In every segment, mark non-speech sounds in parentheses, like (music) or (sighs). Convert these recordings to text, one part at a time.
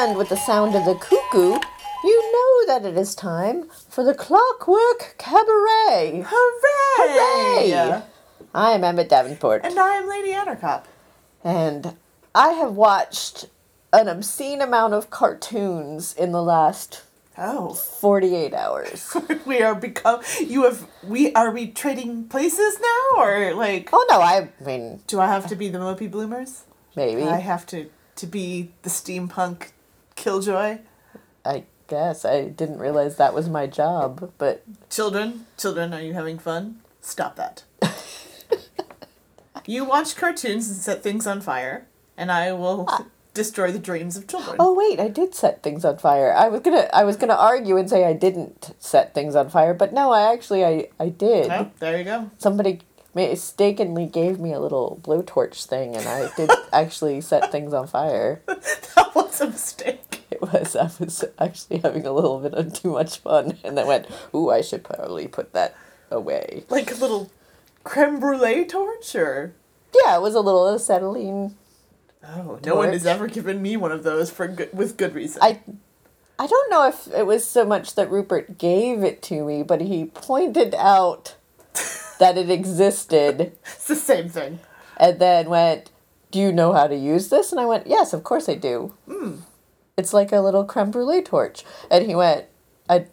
And with the sound of the cuckoo, you know that it is time for the Clockwork Cabaret. Hooray! Hooray! I am Emmett Davenport, And I am Lady Attercop. and I have watched an obscene amount of cartoons in the last Oh, 48 hours. (laughs) we are become. You have. We are we trading places now, or like? oh no, I mean, Do I have to be the Mopey Bloomers? maybe. I have to to be the steampunk killjoy. I guess. I didn't realize that was my job, but Children, children, are you having fun? Stop that. (laughs) you watch cartoons and set things on fire, and I will ah. destroy the dreams of children. Oh wait, I did set things on fire. I was gonna I was gonna argue and say I didn't set things on fire, but no, I actually I I did. Oh, there you go. Somebody mistakenly gave me a little blowtorch thing, and I did (laughs) actually set things on fire. (laughs) That was a mistake. It was I was actually having a little bit of too much fun, and I went, "Ooh, I should probably put that away." Like a little creme brulee torch, or Yeah, it was a little acetylene. oh, no one has ever given me one of those for good with good reason. I I don't know if it was so much that Rupert gave it to me, but he pointed out that it existed (laughs) it's the same thing. and then went, Do you know how to use this? And I went, Yes, of course I do. Hmm. It's like a little creme brulee torch. And he went, I,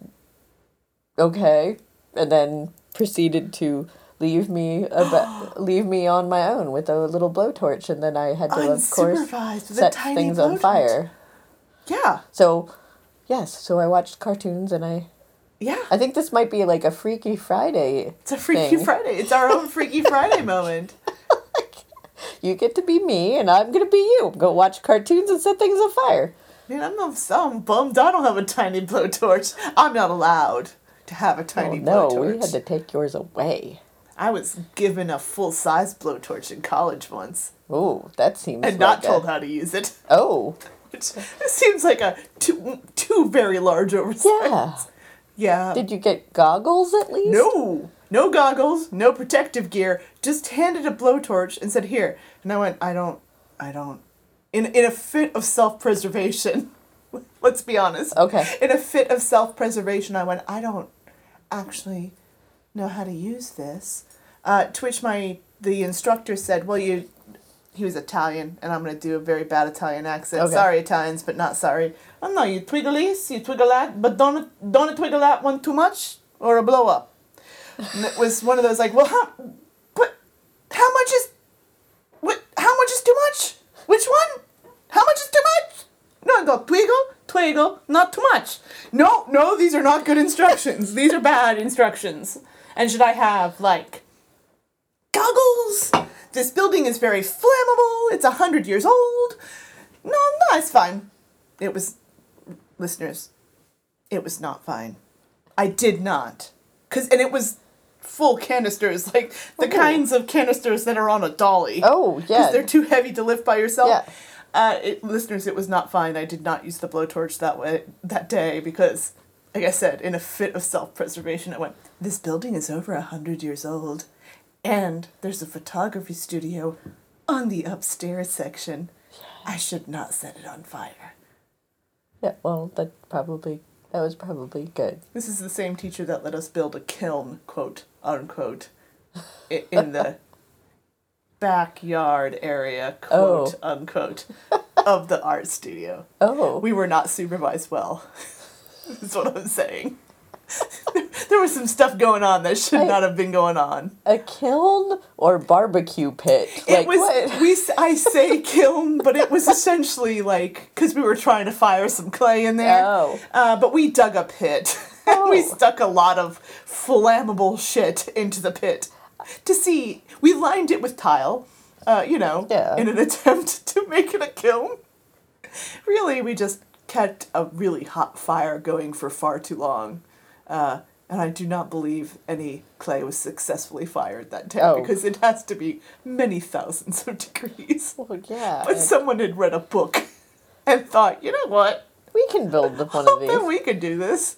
okay. And then proceeded to leave me about, (gasps) leave me on my own with a little blowtorch. And then I had to, of course, Unsupervised with a set things on fire. Yeah, So, yes, so I watched cartoons and I yeah. I think this might be like a Freaky Friday. It's a Freaky thing. Friday. It's our own Freaky Friday (laughs) moment. You get to be me and I'm gonna be you. Go watch cartoons and set things on fire. Man, I'm not I'm bummed. I don't have a tiny blowtorch. I'm not allowed to have a Oh, tiny no, blowtorch. No, we had to take yours away. I was given a full size blowtorch in college once Oh, that seems and not like a- told how to use it. Oh, (laughs) Which seems like a too too very large oversight. yeah. Yeah. Did you get goggles at least? No, no goggles, no protective gear. Just handed a blowtorch and said, "Here." And I went, "I don't, I don't." In in a fit of self preservation, (laughs) let's be honest. Okay. In a fit of self preservation, I went, "I don't actually know how to use this." Uh, to which my the instructor said, "Well, you." He was Italian, and I'm gonna do a very bad Italian accent. Okay. Sorry, Italians, but not sorry. Oh no, you twiggle this, you twiggle that, but don't don't twiggle that one too much, or a blow up. And it was one of those like, well, how, but how much is, what, how much is too much? Which one? How much is too much? No, I go twiggle, twiggle, not too much. No, no, these are not good instructions. These are bad instructions. And should I have like goggles? This building is very flammable. It's a hundred years old. No, no, it's fine. It was, listeners, it was not fine. I did not. Cause and it was full canisters, (laughs) like the kinds of canisters that are on a dolly. Oh, yeah. Because they're too heavy to lift by yourself. Yeah. Uh, it, listeners, it was not fine. I did not use the blowtorch that way that day because, like I said, in a fit of self-preservation, I went. This building is over a hundred years old, and there's a photography studio on the upstairs section. I should not set it on fire. Yeah, well, that probably that was probably good. This is the same teacher that let us build a kiln, quote unquote, i- in the (laughs) backyard area, quote oh. unquote. of the art studio. (laughs) Oh. We were not supervised well. (laughs) That's what I'm saying. (laughs) there was some stuff going on that should I- not have been going on. a kiln or barbecue pit? it was what? we I (laughs) say kiln, but it was essentially like because we were trying to fire some clay in there. Oh. Uh, but we dug a pit. and (laughs) we Oh. stuck a lot of flammable shit into the pit to see. We lined it with tile, uh, you know, Yeah. in an attempt to make it a kiln. Really, we just kept a really hot fire going for far too long. Uh, and I do not believe any clay was successfully fired that day Oh. because it has to be many thousands of degrees. Well, yeah. But someone had read a book and thought, you know what? we can build (laughs) one of these. we could do this.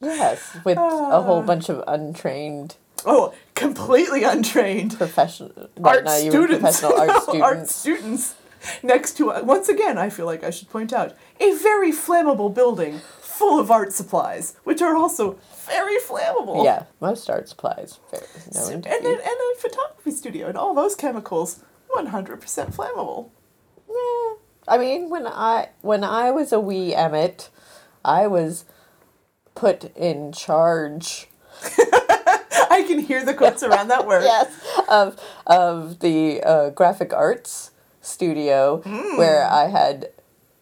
Yes, with a Ah. whole bunch of untrained Oh, completely untrained professional, art even students. professional art (laughs) students. art students. Next to, once again, I feel like I should point out, a very flammable building full of art supplies, which are also very flammable. Yeah, most art supplies. Very And, to and, a, and a photography studio, and all those chemicals, 100% flammable. Yeah. I mean, when I when I was a wee Emmett, I was put in charge. (laughs) I can hear the quotes around that word. (laughs) Yes, of of the uh, graphic arts studio where I had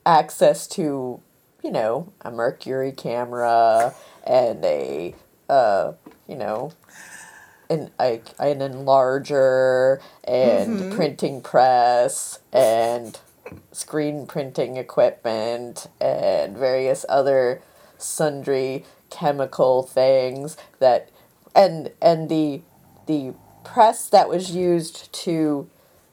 access to, you know, a Mercury camera and a, uh, you know, an a, an enlarger and mm-hmm. printing press and screen printing equipment and various other sundry chemical things that and and the the press that was used to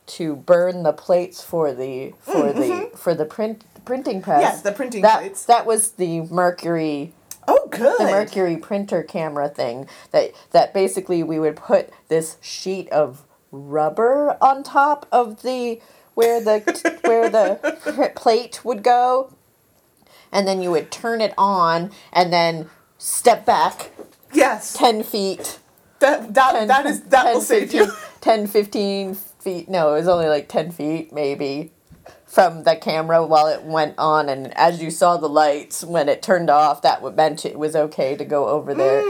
to burn the plates for the for mm, the mm-hmm. for the print printing press Yes, the printing that, plates. that was the mercury Oh, good. the mercury printer camera thing that that basically we would put this sheet of rubber on top of the where the (laughs) where the (laughs) plate would go and then you would turn it on and then step back Yes. 10 feet That, that, 10, that is that 10, will save you. 10 15 feet no it was only like 10 feet maybe from the camera while it went on and as you saw the lights when it turned off that meant it was okay to go over there.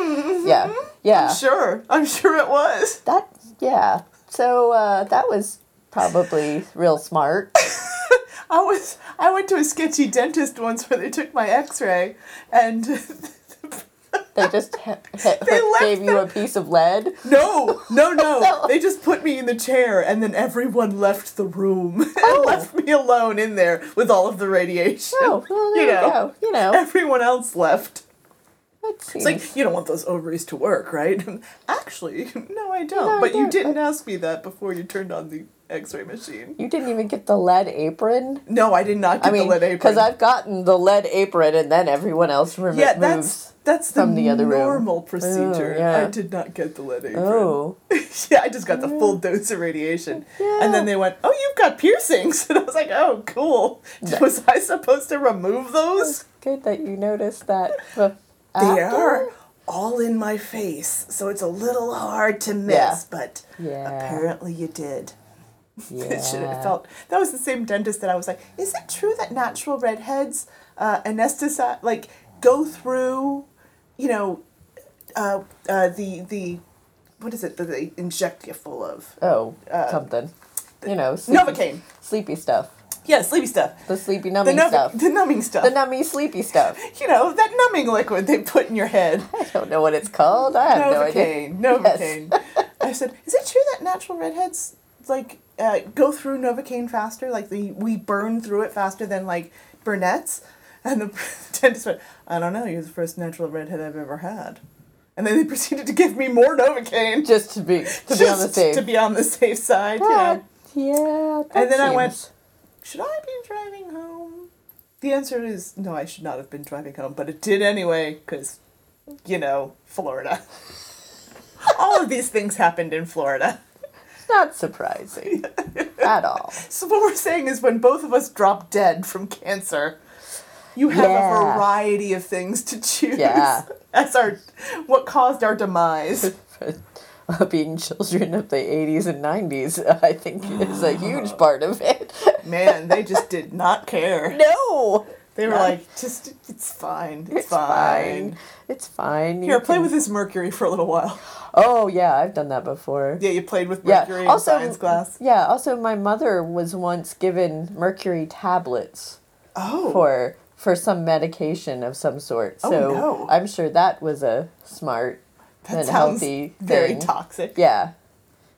Yeah. Yeah. I'm Sure, I'm sure it was. that yeah. So uh, that was probably real smart. (laughs) I was I went to a sketchy dentist once where they took my X-ray and (laughs) they just he- he- left gave you a piece of lead no no no (laughs) they just put me in the chair and then everyone left the room (laughs) and Oh. left me alone in there with all of the radiation. oh well, there you know, go you know everyone else left. It's like you don't want those ovaries to work, right? (laughs) Actually, no, I don't. No, I but you didn't ask me that before you turned on the X-ray machine. you didn't even get the lead apron No, I did not get I mean, the lead apron. because I've gotten the lead apron, and then everyone else remo- yeah, that's that's the, from the other room. normal procedure. Oh, yeah. I did not get the lead apron. Oh, (laughs) yeah, I just got the full dose of radiation. And then they went, "Oh, you've got piercings." (laughs) And I was like, "Oh, cool. Was I supposed to remove those?" good that you noticed that. (laughs) uh, They after? are all in my face, so it's a little hard to miss, Yeah. but Yeah. apparently you did. It should have Yeah. felt. That was the same dentist that I was like, "Is it true that natural redheads uh, anesthesize like go through, you know, uh, uh, the the what is it that they inject you full of? Oh, Uh, something. You know, sleepy, Novocaine. sleepy stuff. Yeah, sleepy stuff. The sleepy The, numbing numbing, stuff. the numbing stuff. The nummy sleepy stuff. (laughs) you know, that numbing liquid they put in your head. (laughs) I don't know what it's called. I have no idea. Novocaine. (laughs) Novocaine. I said, is it true that natural redheads like uh, go through Novocaine faster? Like the, we burn through it faster than like brunettes? And the (laughs) dentist went, I don't know. You're the first natural redhead I've ever had. And then they (laughs) proceeded to give me more Novocaine. Just to be to be on the safe. To be on the safe side. yeah. Yeah. And then I went, should I be driving home? The answer is no, I should not have been driving home, but it did anyway, because, you know, Florida. (laughs) All of these things happened in Florida. not surprising at all. So, what we're saying is when both of us drop dead from cancer, you have Yeah. a variety of things to choose Yeah. (laughs) as our what caused our demise. (laughs) being children of the 80s and 90s, I think is a huge (sighs) part of it. man, they (laughs) just did not care. No. They were like, just it's fine, it's, It's fine. It's fine. Here, You play can- with this mercury for a little while. Oh yeah, I've done that before. Yeah, you played with Yeah. mercury Also, in science class. yeah. Also, my mother was once given mercury tablets Oh, for for some medication of some sort. Oh, So no. I'm sure that was a smart that and healthy very thing. toxic. Yeah,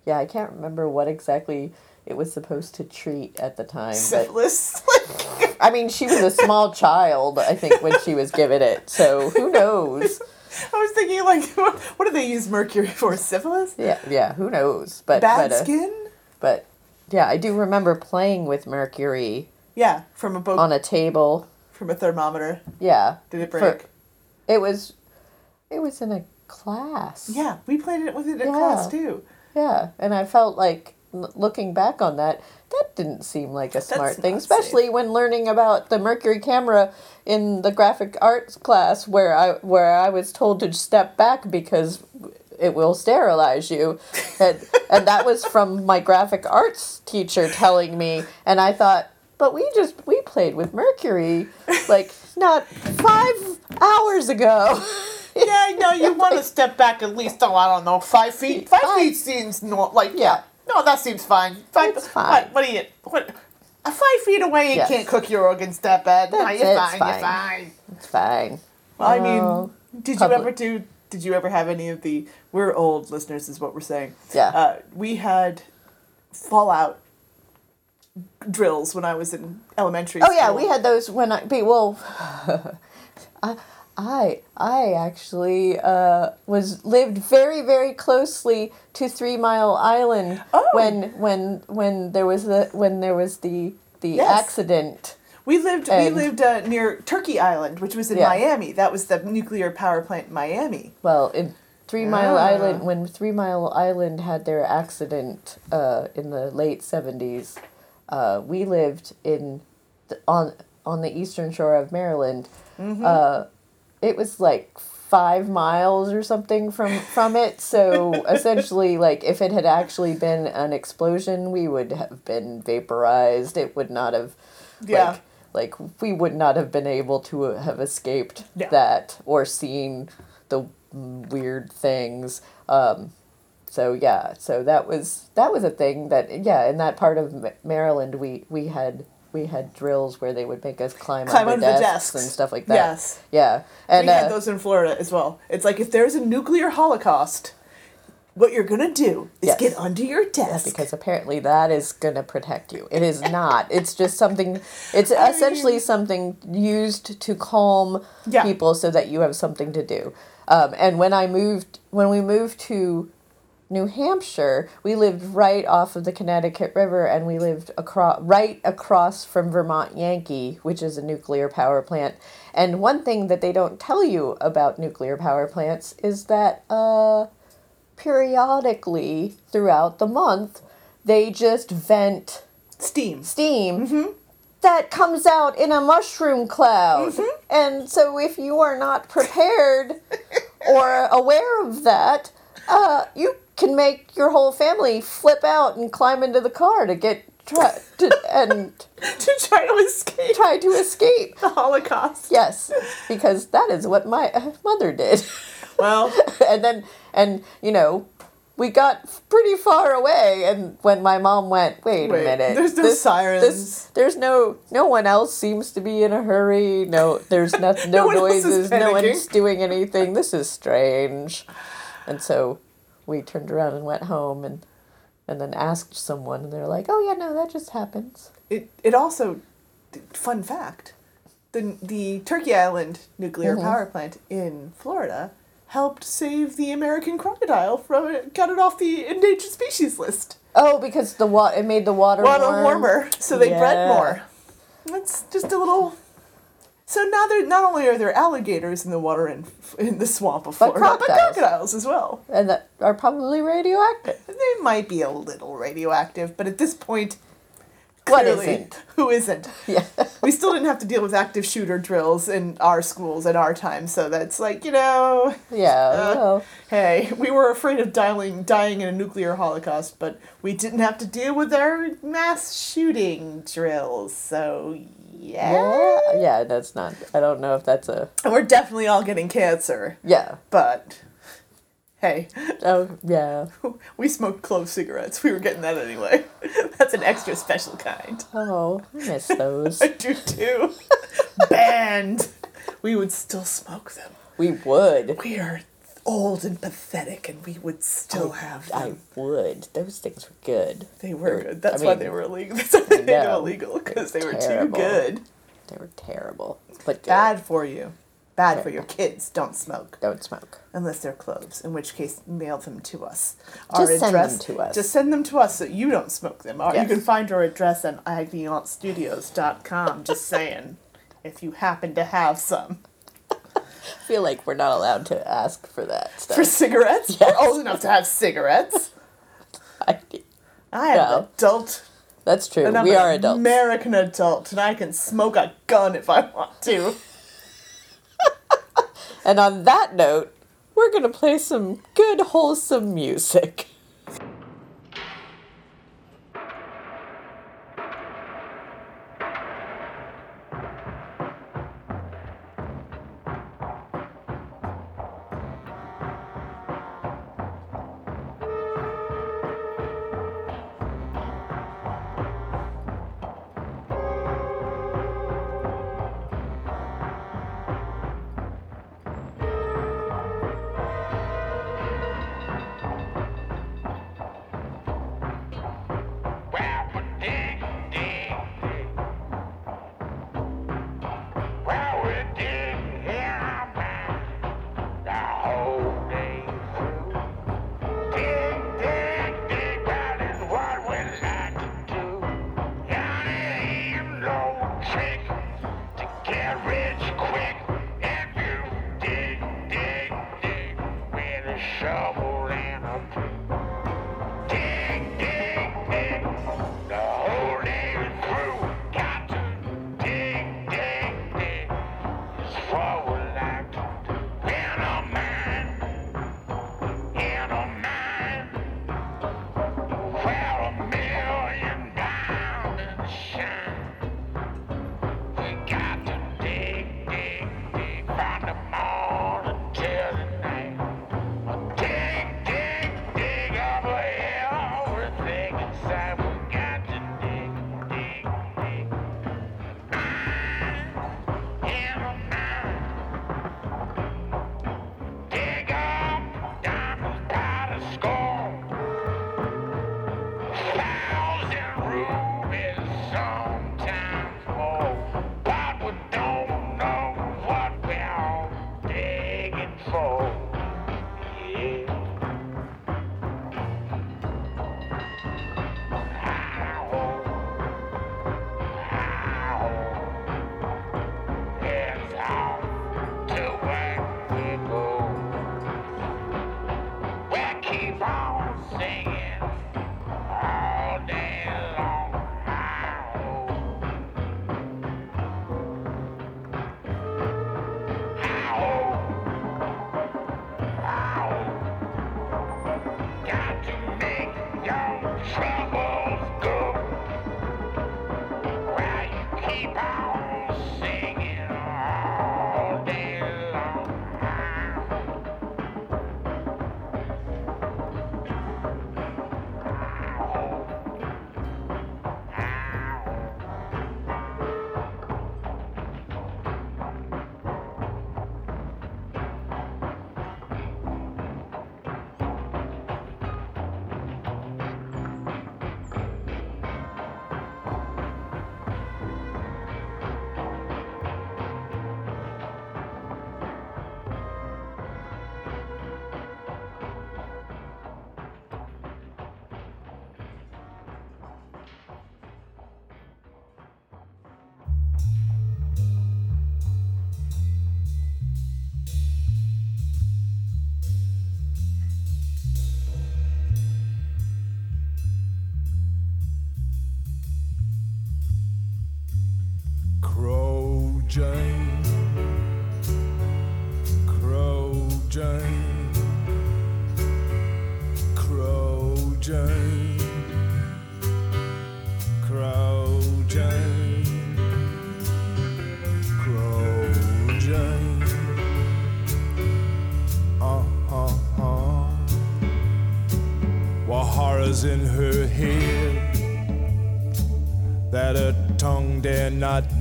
yeah. I can't remember what exactly it was supposed to treat at the time, Syphilis. (laughs) Like, I mean, she was a small (laughs) child. I think when she was given it. So who knows? I was thinking, like, what, (laughs) what do they use mercury for? Syphilis? Yeah, yeah. Who knows? But Bad but, uh, skin? but yeah, I do remember playing with mercury Yeah, from a boat, on a table. From a thermometer. Yeah. Did it For- break? It was, it was in a class. yeah, we played it with it in Yeah. class too. Yeah, and I felt like looking back on that, that didn't seem like a smart thing, not especially when learning about the Mercury camera in the graphic arts class, where I where I was told to step back because it will sterilize you, and and that was from my graphic arts teacher telling me, and I thought. But we just we played with mercury like (laughs) not five hours ago. (laughs) Yeah, no, you (laughs) want to step back at least, oh, I don't know, five feet. Five Five. feet seems not like, Yeah. No, that seems fine. Five, It's fine. What, what are you, what, five feet away you Yes. can't cook your organs that bad. no, That's you're it, fine, it's you're fine. fine. It's fine. Well, I Oh, mean, did public- you ever do, did you ever have any of the, we're old listeners is what we're saying. Yeah. Uh, we had Fallout drills when I was in elementary Oh yeah, we had those when I be well. (laughs) I I I actually uh, was lived very very closely to Three Mile Island Oh. when when when there was the when there was the the Yes. accident. We lived And- we lived uh, near Turkey Island, which was in Yeah. Miami. That was the nuclear power plant in Miami. Well, in Three Mile Ah. Island, when Three Mile Island had their accident uh, in the late seventies, uh, we lived in the, on on the eastern shore of Maryland. Uh, it was like five miles or something from from it. So (laughs) essentially, like if it had actually been an explosion, we would have been vaporized. It would not have. Yeah. Like, like we would not have been able to have escaped Yeah. that or seen the weird things. Um, so yeah, so that was that was a thing that yeah, in that part of Maryland, we we had we had drills where they would make us climb, Climb under, the desks, desks. and stuff like that. Yes. Yeah, and we had uh, those in Florida as well. It's like if there's a nuclear holocaust, what you're gonna do is Yes. get under your desk. because apparently that is going to protect you. It is not. It's just something. It's (laughs) essentially something used to calm Yeah. people so that you have something to do. Um, and when I moved, when we moved to New Hampshire, we lived right off of the Connecticut River, and we lived across right across from Vermont Yankee, which is a nuclear power plant. And one thing that they don't tell you about nuclear power plants is that uh, periodically throughout the month, they just vent Steam. steam that comes out in a mushroom cloud. And so if you are not prepared or aware of that, uh, you can make your whole family flip out and climb into the car to get try to and (laughs) to try to escape try to escape. the Holocaust. Yes, because that is what my mother did. Well, (laughs) and then and you know we got pretty far away and when my mom went wait, Wait, a minute there's no sirens." there's no no one else seems to be in a hurry no there's (laughs) no, no, No noises no one's doing anything this is strange and so we turned around and went home and and then asked someone and they're like oh yeah no that just happens it it also, fun fact, the the Turkey Island nuclear Mm-hmm. power plant in Florida helped save the American crocodile from got it off the endangered species list. oh because the wa- it made the water, Water warm. warmer, so they bred more. That's just a little. So now there not only are there alligators in the water in in the swamp of Florida, but crocodiles. crocodiles as well. and that are probably radioactive They might be a little radioactive, but at this point, Clearly, isn't? (laughs) Who isn't? Yeah. We still didn't have to deal with active shooter drills in our schools at our time, so that's like, you know, Yeah. Uh, well, hey, we were afraid of dying, dying in a nuclear holocaust, but we didn't have to deal with our mass shooting drills, so yeah. yeah. Yeah. That's not. I don't know if that's a. And we're definitely all getting cancer, Yeah. but hey, Oh yeah. (laughs) we smoked clove cigarettes. We were getting that anyway. (laughs) That's an extra special kind. Oh, I miss those. (laughs) I do too. Banned. We would still smoke them. we would. We are old and pathetic, and we would still have them. I would. Those things were good. They were They were- good. That's I why mean, they were illegal. (laughs) That's why they made them illegal because they were terrible. too good. They were terrible. But good. Bad for you. Bad for your kids. Don't smoke Don't smoke. unless they're cloves. In which case, mail them to us. Just send them to us. Just send them to us so you don't smoke them. Yes. You can find our address on agonyauntstudios.com. Just saying, if you happen to have some. I (laughs) feel like we're not allowed to ask for that stuff. For cigarettes, (laughs) Yes. we're old enough to have cigarettes. (laughs) I, I am No. an adult. that's true. And I'm we an are adults. American adult, and I can smoke a gun if I want to. And on that note, we're going to play some good, wholesome music.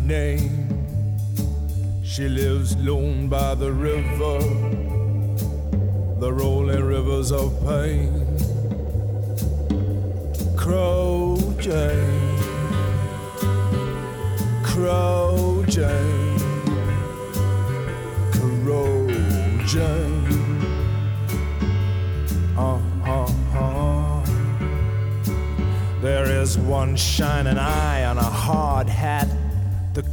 Name. She lives lone by the river, the rolling rivers of pain. Crow Jane, Crow Jane, Crow Jane. There is one shining eye on a hard hat.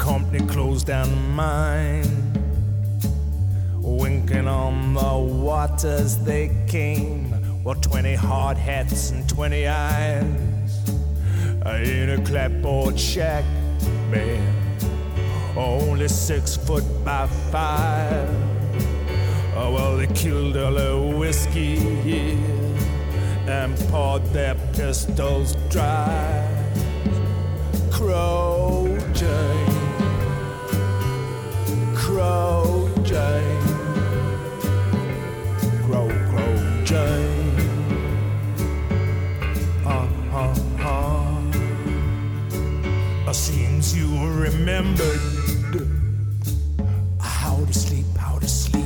Company closed down mine. Winking on the waters they came. Well, 20 hard hats and 20 eyes. In a clapboard shack, man. Only six foot by five. Oh, well, they killed all the whiskey, and poured their pistols dry. Crow Jane, Crow Crow Jane. Huh huh. Uh, seems you remembered how to sleep, how to sleep.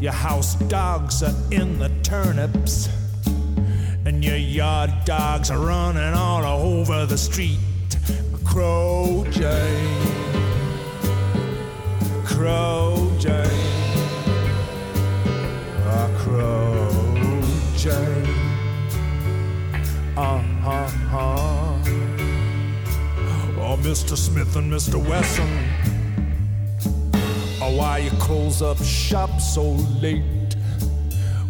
Your house dogs are in the turnips, and your yard dogs are running all over the street. Crow Jane, Mr. Smith and Mr. Wesson. Oh, why you close up shop so late?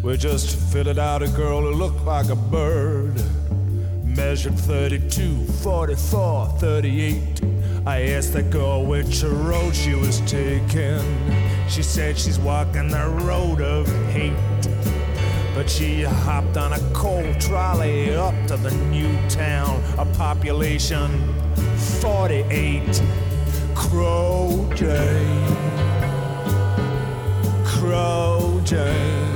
We just fitted out a girl who looked like a bird. Measured 32, 44, 38. I asked that girl which road she was taking. She said she's walking the road of hate. But she hopped on a coal trolley up to the new town, a population 48. Crow Jane. Crow Jane.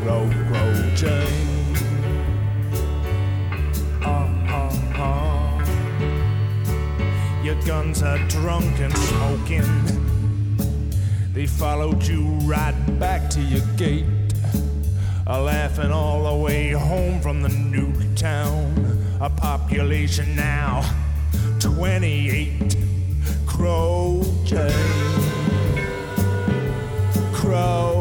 Crow, Crow Jane. Your guns are drunk and smoking. They followed you right back to your gate. A laughing all the way home from the new town. A population now 28. Crow. Crow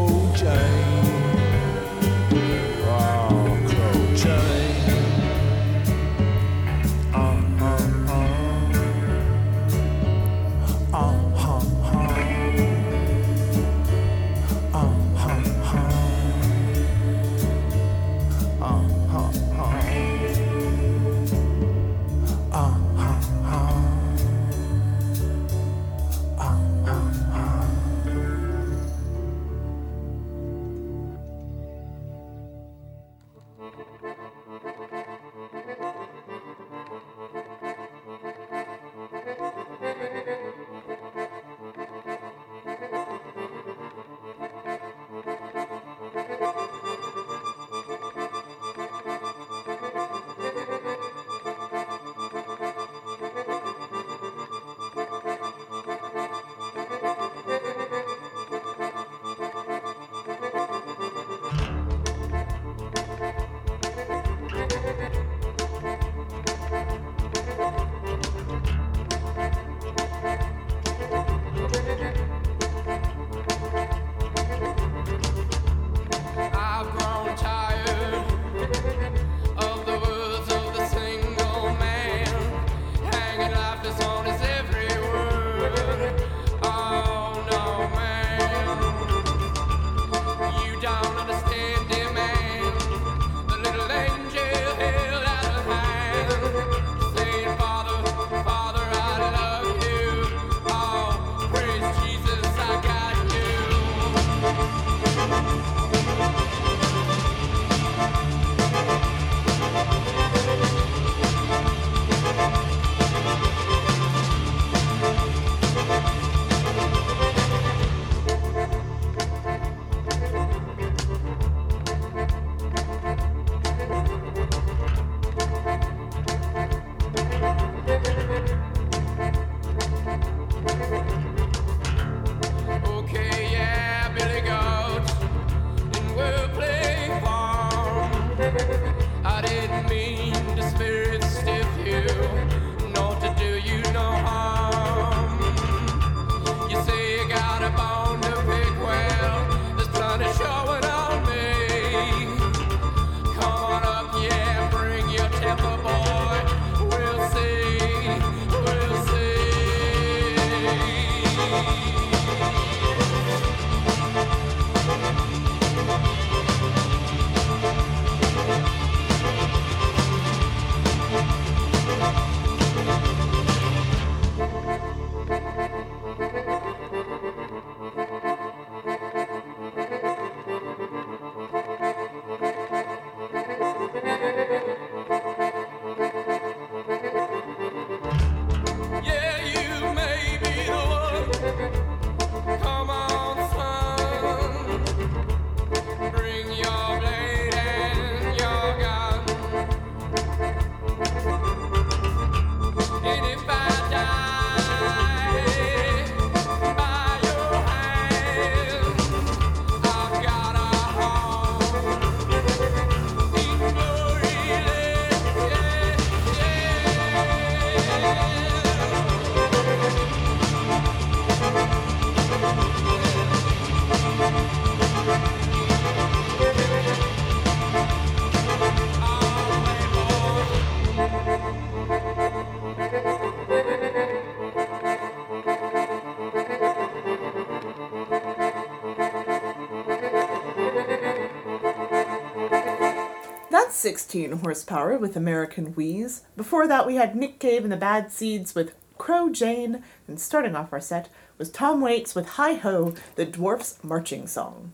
16 horsepower with American Wheeze. Before that, we had Nick Cave and the Bad Seeds with Crow Jane. And starting off our set was Tom Waits with Heigh Ho, the Dwarfs Marching Song.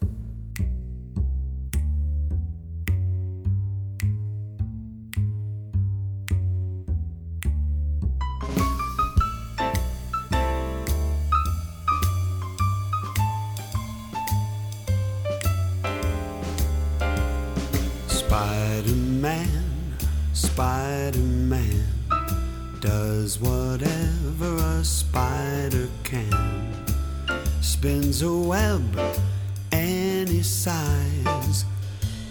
Spider Man does whatever a spider can. Spins a web any size,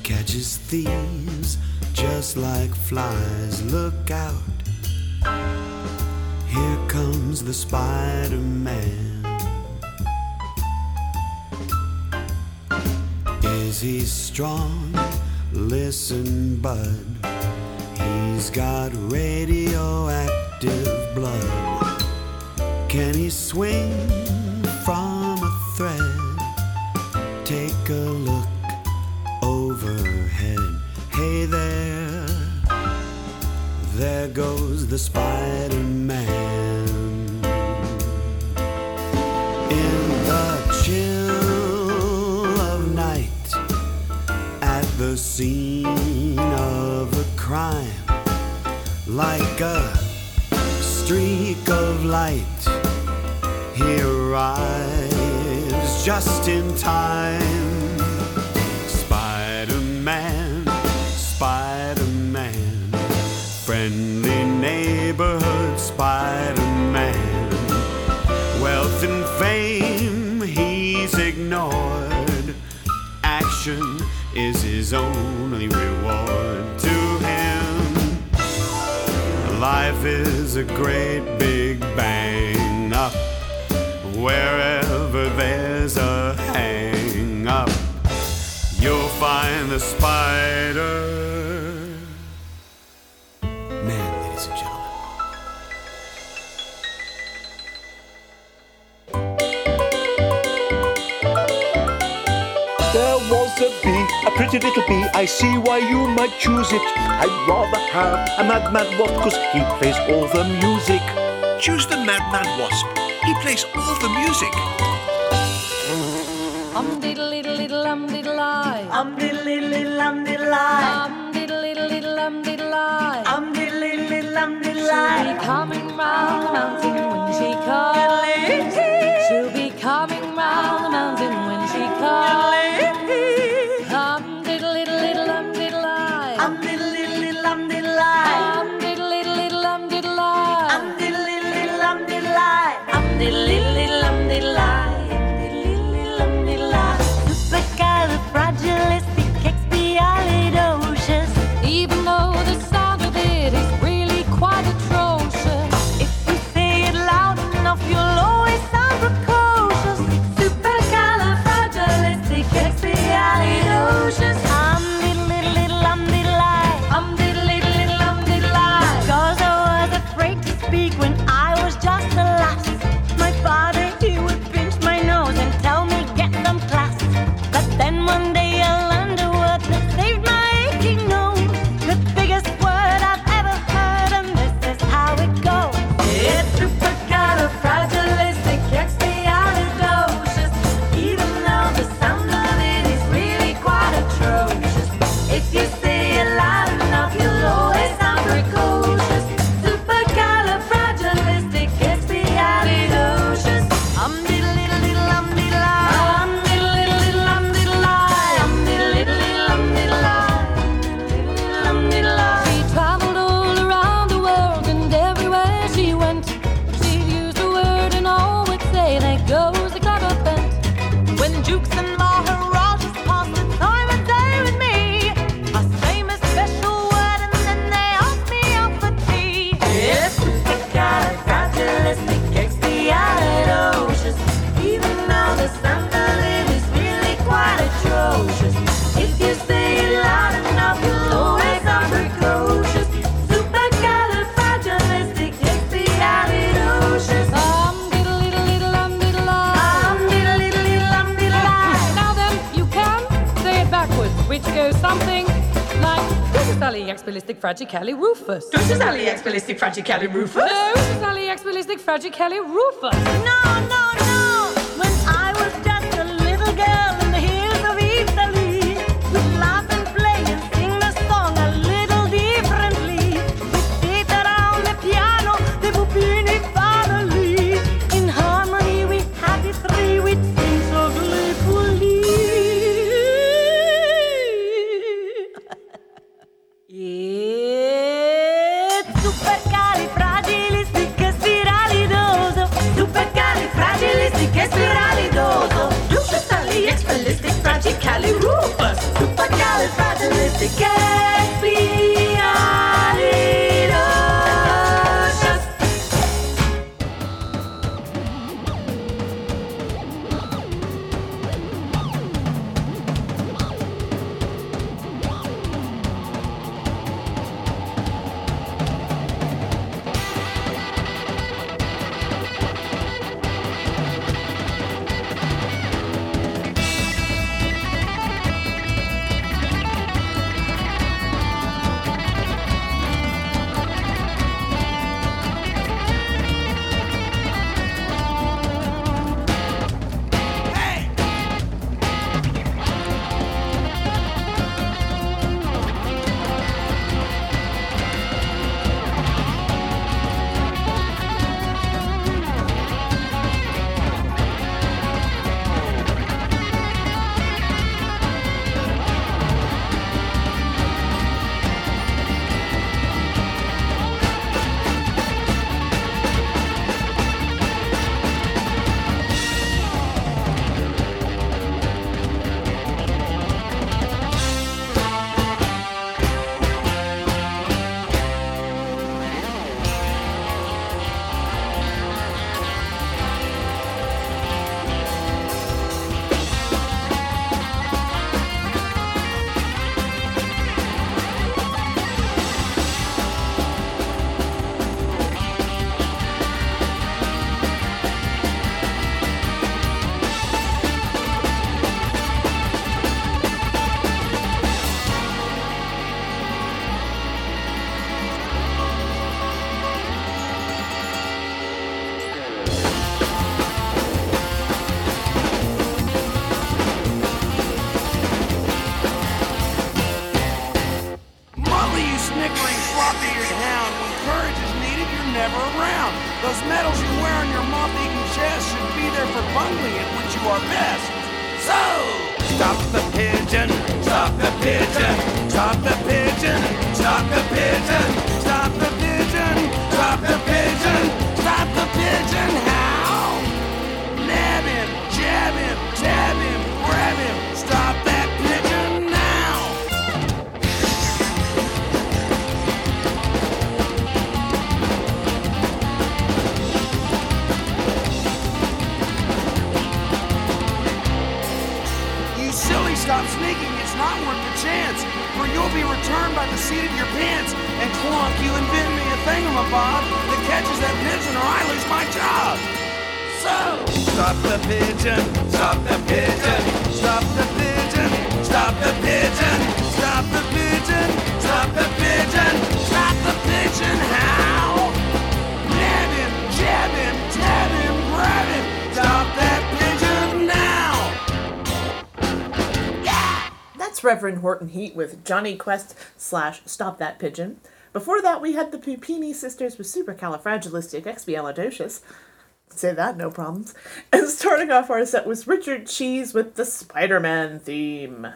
catches thieves just like flies. Look out, here comes the Spider Man. Is he strong? Listen, bud. He's got radioactive blood. Can he swing from a thread? Take a look overhead. Hey there, there goes the Spider Man. In the chill of night at the scene of a crime like a streak of light he arrives just in time. Spider-man spider-man friendly neighborhood spider-man. Wealth and fame he's ignored. Action is his only reward. Life is a great big bang up. Wherever there's a hang up, you'll find the spider. A pretty little bee. I see why you might choose it. I'd rather have a madman wasp, cause he plays all the music. Choose the Madman Wasp. He plays all the music. Um diddle diddle diddle um diddle I. Um diddle diddle diddle um diddle I. Um diddle diddle diddle um diddle I. Um diddle diddle diddle um diddle I. She'll be I. coming round the mountain when she comes. She'll be coming round the mountain when she comes. ballistic fragicali rufus. This is Aliex ballistic fragicali rufus. No, this is Aliex ballistic fragicali rufus. No, no. Reverend Horton Heat with Jonny Quest slash Stop That Pigeon. Before that, we had the Puppini Sisters with Supercalifragilisticexpialidocious. Say that, no problems. (laughs) And starting off our set was Richard Cheese with the Spider Man theme.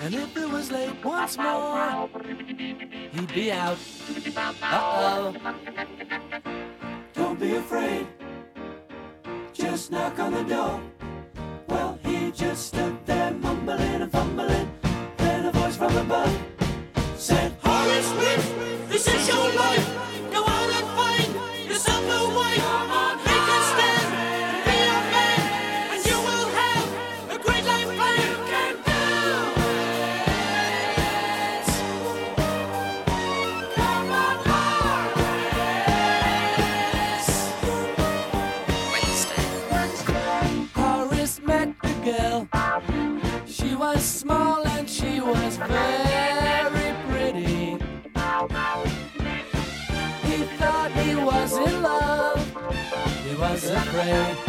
And if it was late once more, he'd be out. Uh oh. Don't be afraid. Just knock on the door. Well, he just stood there mumbling and fumbling. Then a voice from above said, Horace this is your life. Bye.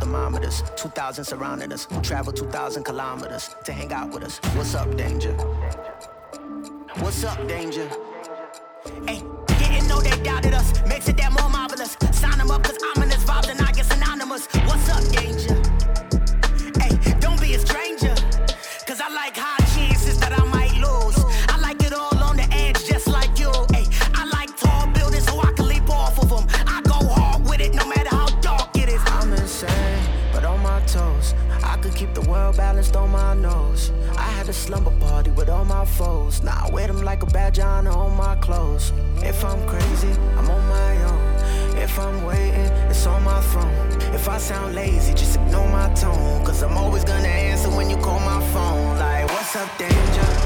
thermometers. 2,000 surrounding us, who travel 2,000 kilometers to hang out with us. What's up, danger? What's up, danger? could keep the world balanced on my nose. I had a slumber party with all my foes. Now I wear them like a badge on all on my clothes. If I'm crazy, I'm on my own. If I'm waiting, it's on my throne. If I sound lazy, just ignore my tone. Cause I'm always gonna answer when you call my phone. Like, what's up, danger?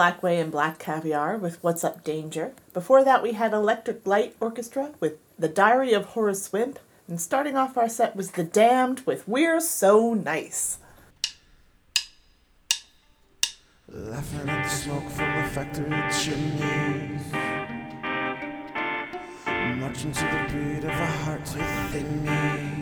Blackway and Black Caviar with What's Up Danger. Before that, we had Electric Light Orchestra with The Diary of Horace Wimp. And starting off our set was The Damned with We're So Nice. Laughing at the smoke from the factory chimneys. Marching to the beat of a heart with thingies.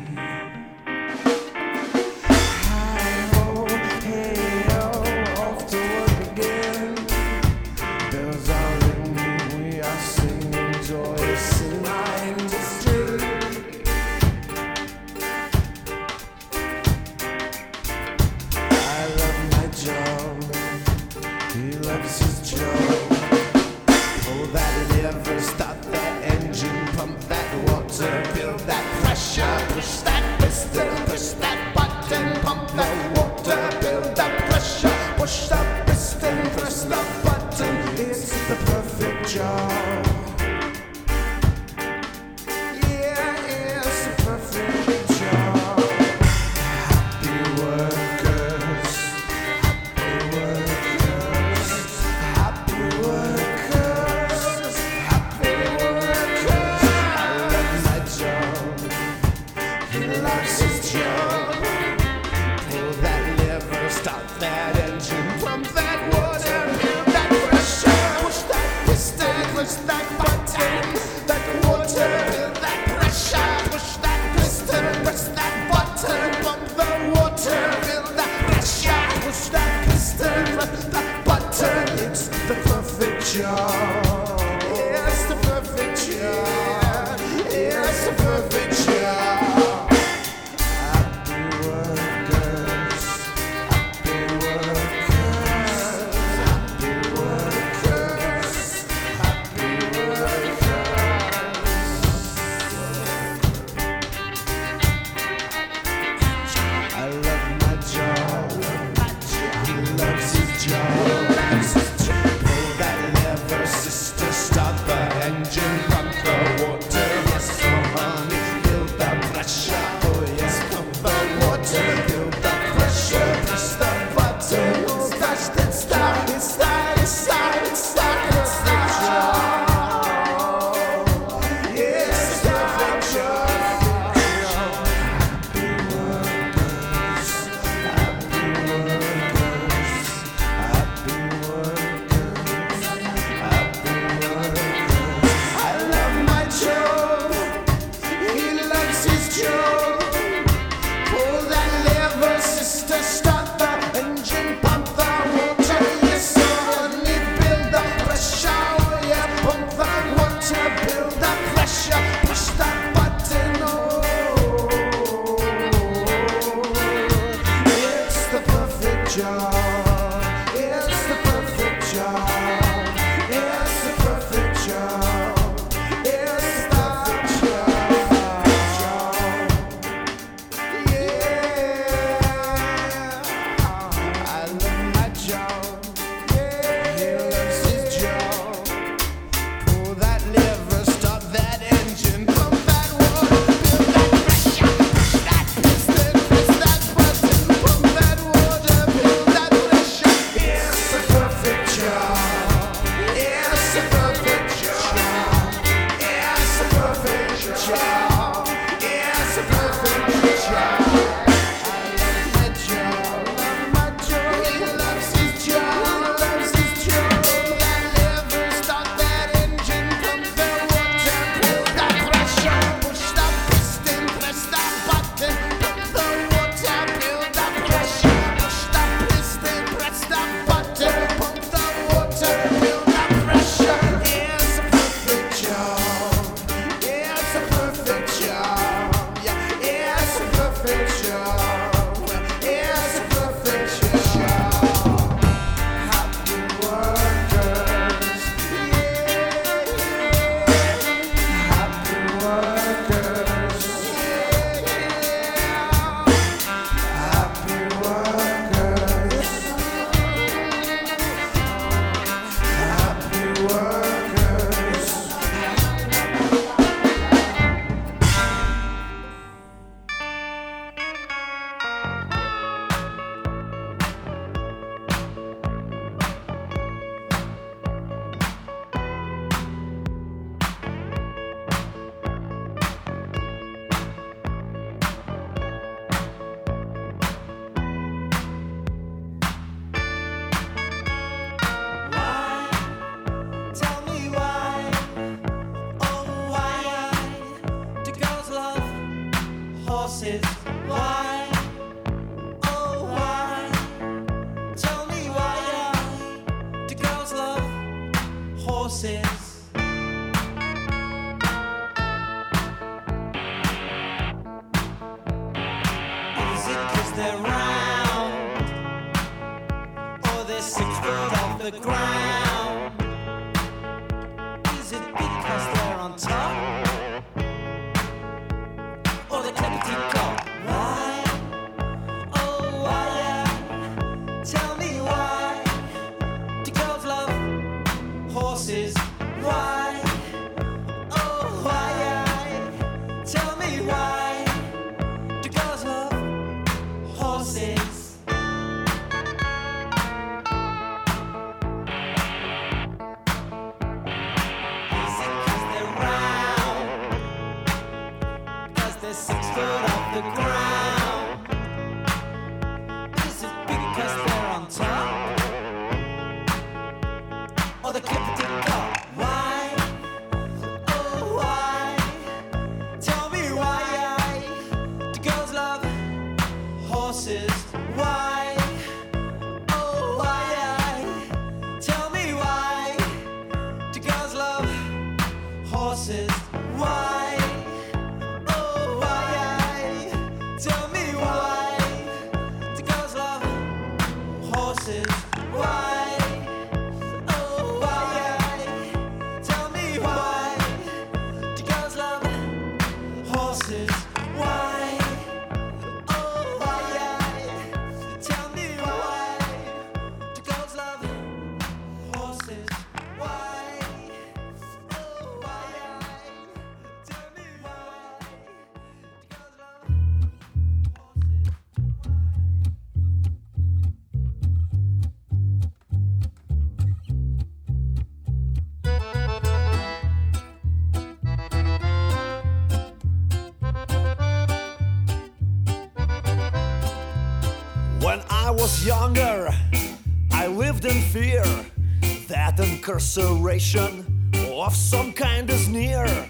incarceration of some kind is near.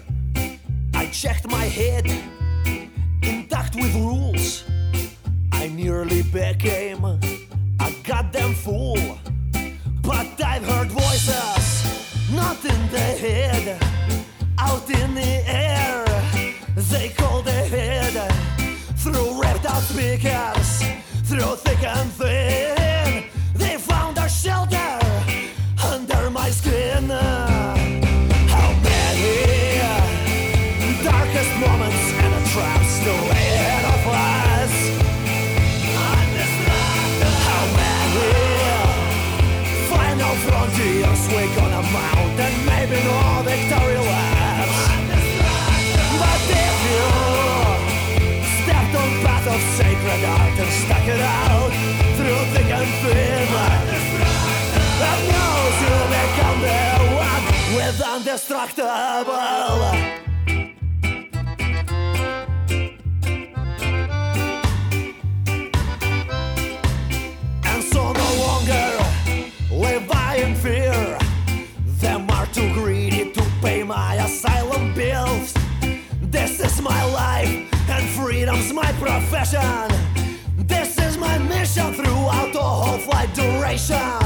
Как-то было. And so no longer live I in fear. Them are too greedy to pay my asylum bills. This is my life, and freedom's my profession. This is my mission throughout the whole flight duration.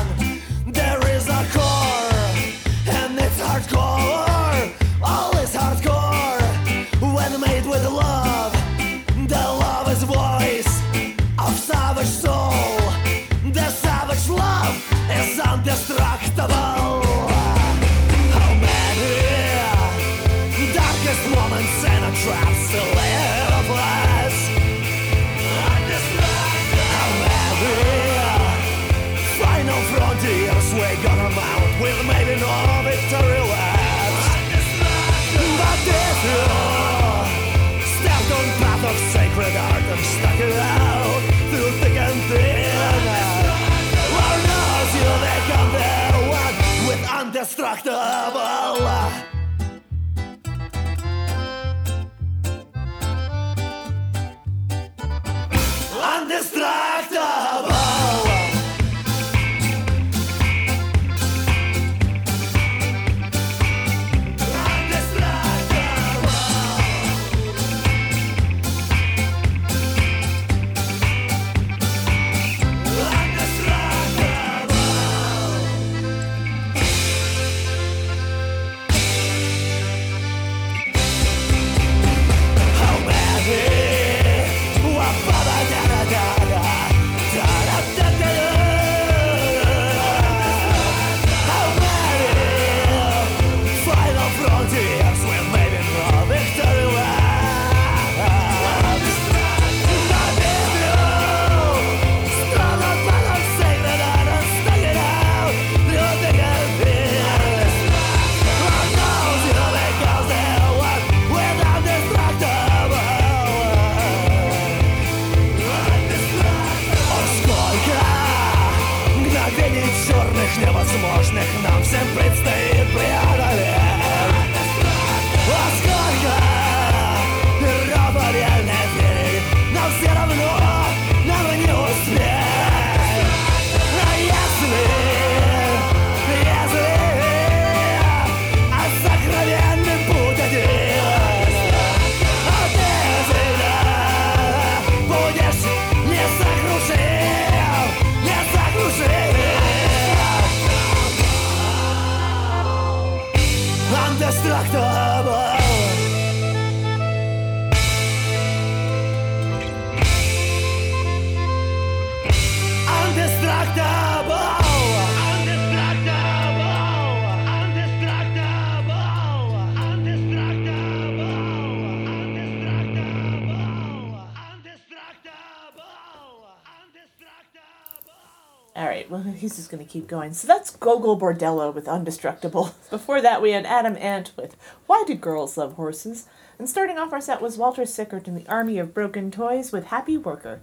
страх-то keep going. So that's Gogol Bordello with Undestructible. (laughs) Before that, we had Adam Ant with Why Do Girls Love Horses? And starting off our set was Walter Sickert and the Army of Broken Toys with Happy Worker.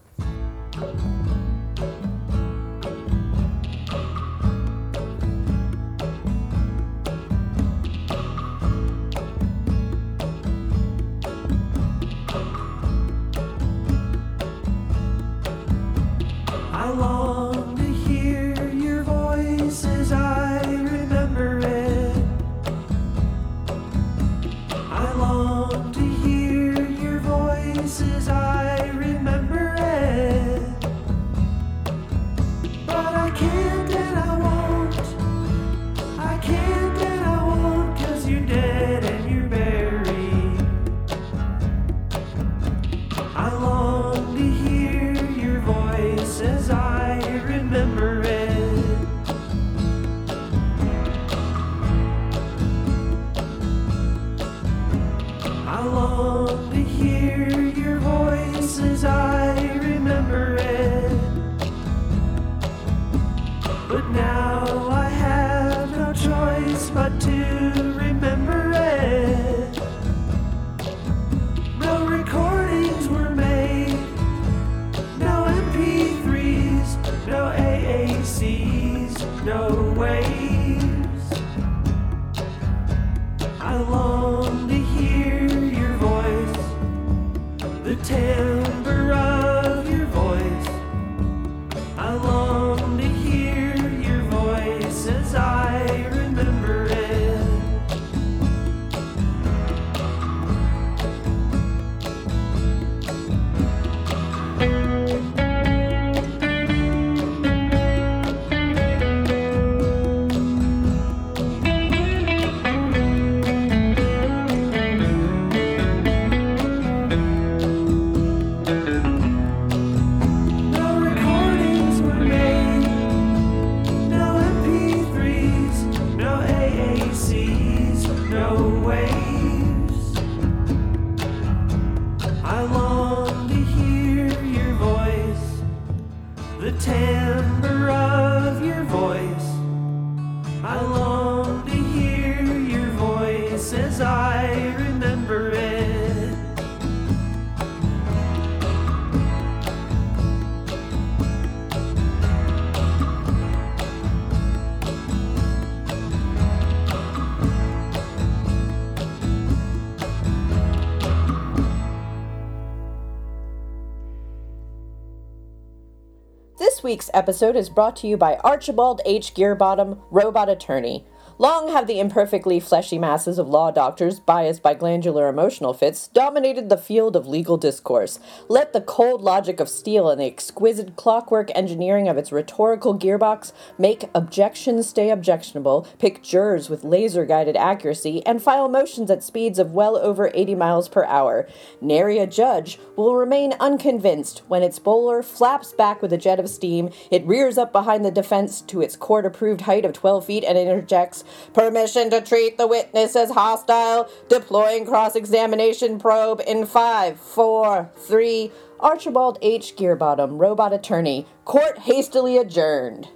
Week's episode is brought to you by Archibald H. Gearbottom, robot attorney. Long have the imperfectly fleshy masses of law doctors, biased by glandular emotional fits, dominated the field of legal discourse. Let the cold logic of steel and the exquisite clockwork engineering of its rhetorical gearbox make objections stay objectionable, pick jurors with laser guided accuracy, and file motions at speeds of well over 80 miles per hour. Nary a judge will remain unconvinced when its bowler flaps back with a jet of steam, it rears up behind the defense to its court approved height of 12 feet and interjects, Permission to treat the witness as hostile. Deploying cross examination probe in five, four, three. Archibald H. Gearbottom, robot attorney. Court hastily adjourned.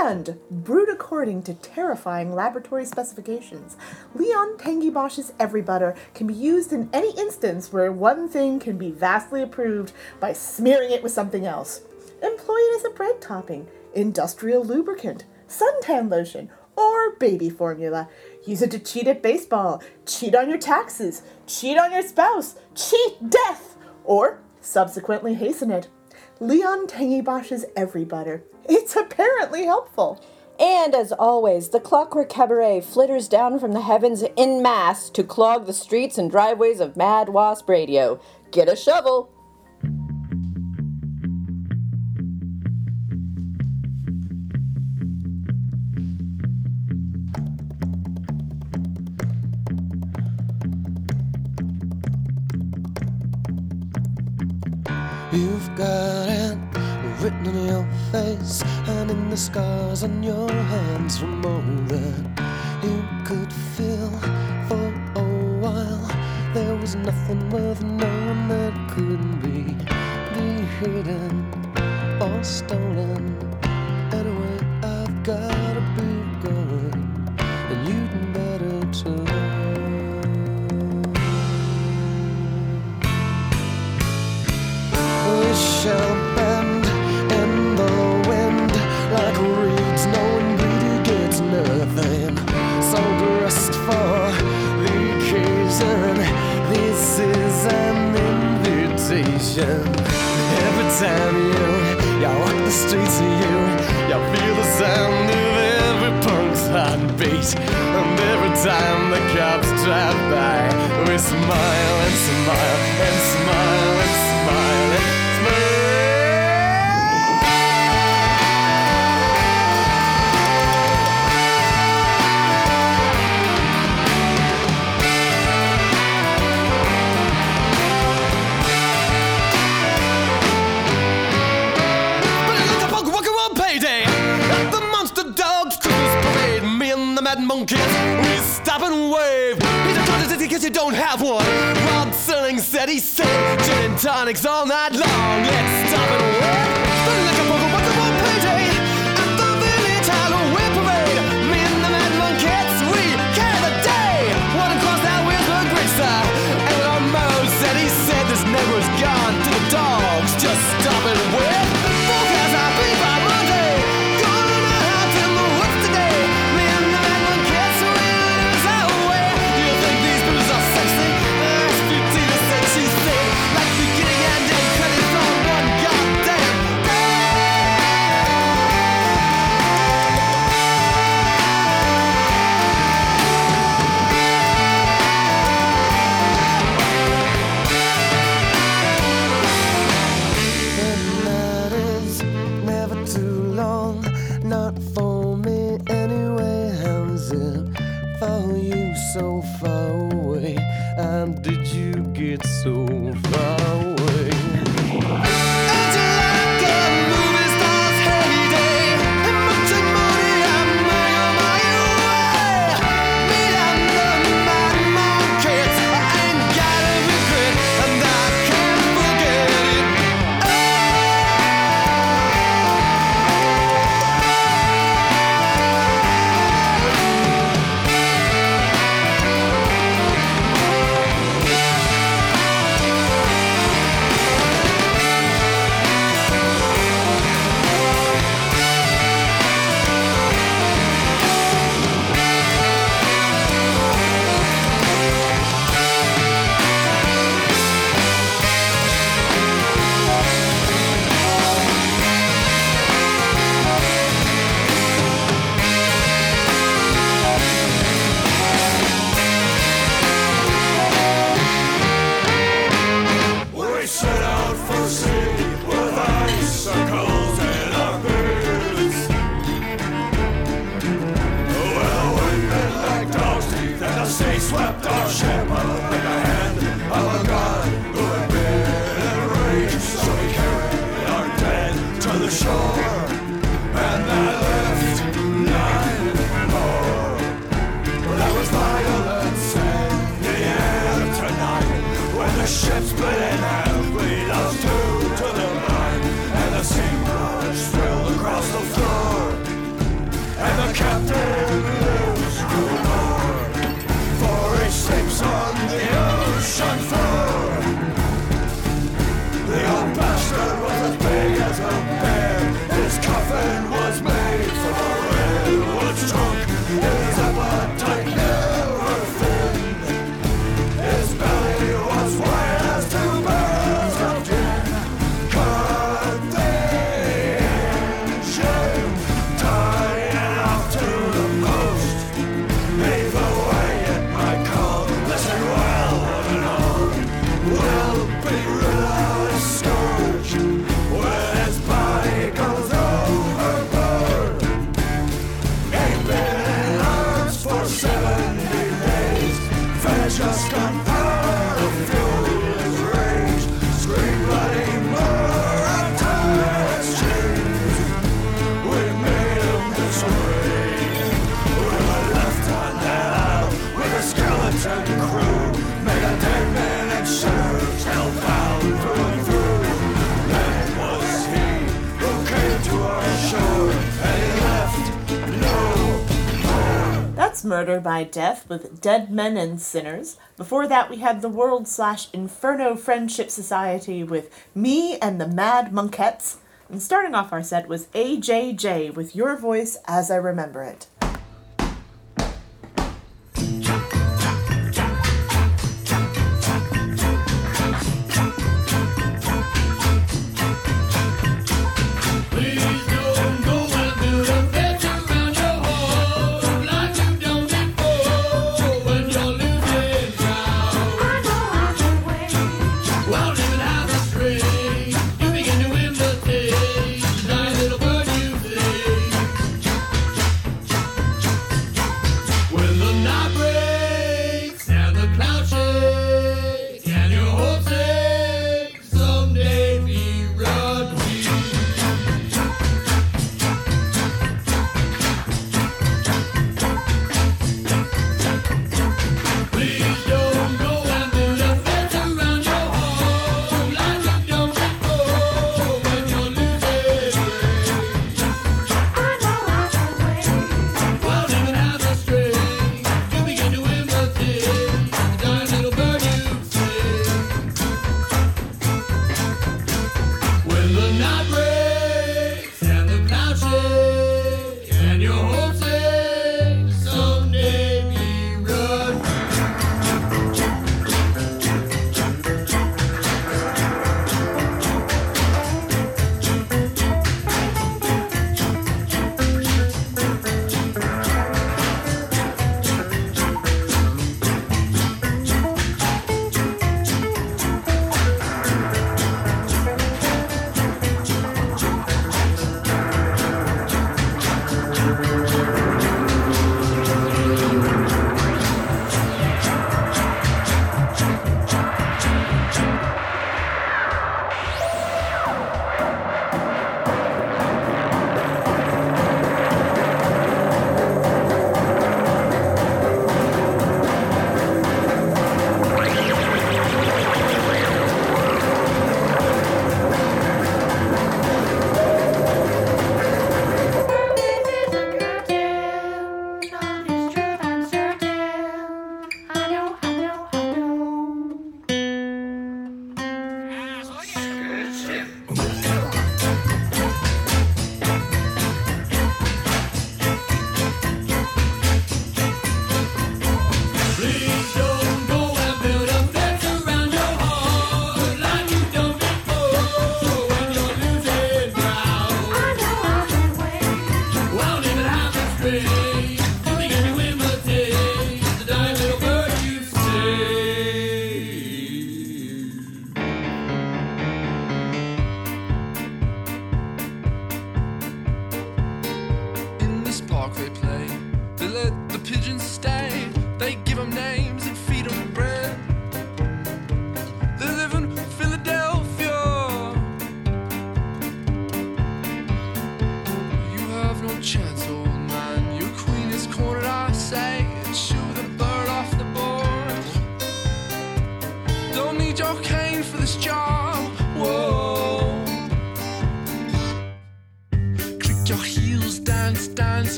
And, brewed according to terrifying laboratory specifications, Leon Tangy Bosch's Every Butter can be used in any instance where one thing can be vastly improved by smearing it with something else. Employ it as a bread topping, industrial lubricant, suntan lotion, or baby formula. Use it to cheat at baseball, cheat on your taxes, cheat on your spouse, cheat death, or subsequently hasten it. Leon Tangy Bosch's Every Butter. It's apparently helpful. And as always, the clockwork cabaret flitters down from the heavens in mass to clog the streets and driveways of Mad Wasp Radio. Get a shovel! face and in the scars on your hands from all that you could feel for a while. There was nothing worth knowing that couldn't be, be hidden or stolen. street. And every time the cops drive by, we smile and smile and smile. monkeys, we stop and wave. He's a contest in you don't have one. Rod Serling said he said gin and tonics all night long. Let's stop and wave. Murder by Death with Dead Men and Sinners. Before that, we had the World slash Inferno Friendship Society with Me and the Mad Monkettes. And starting off our set was AJJ with Your Voice as I Remember It.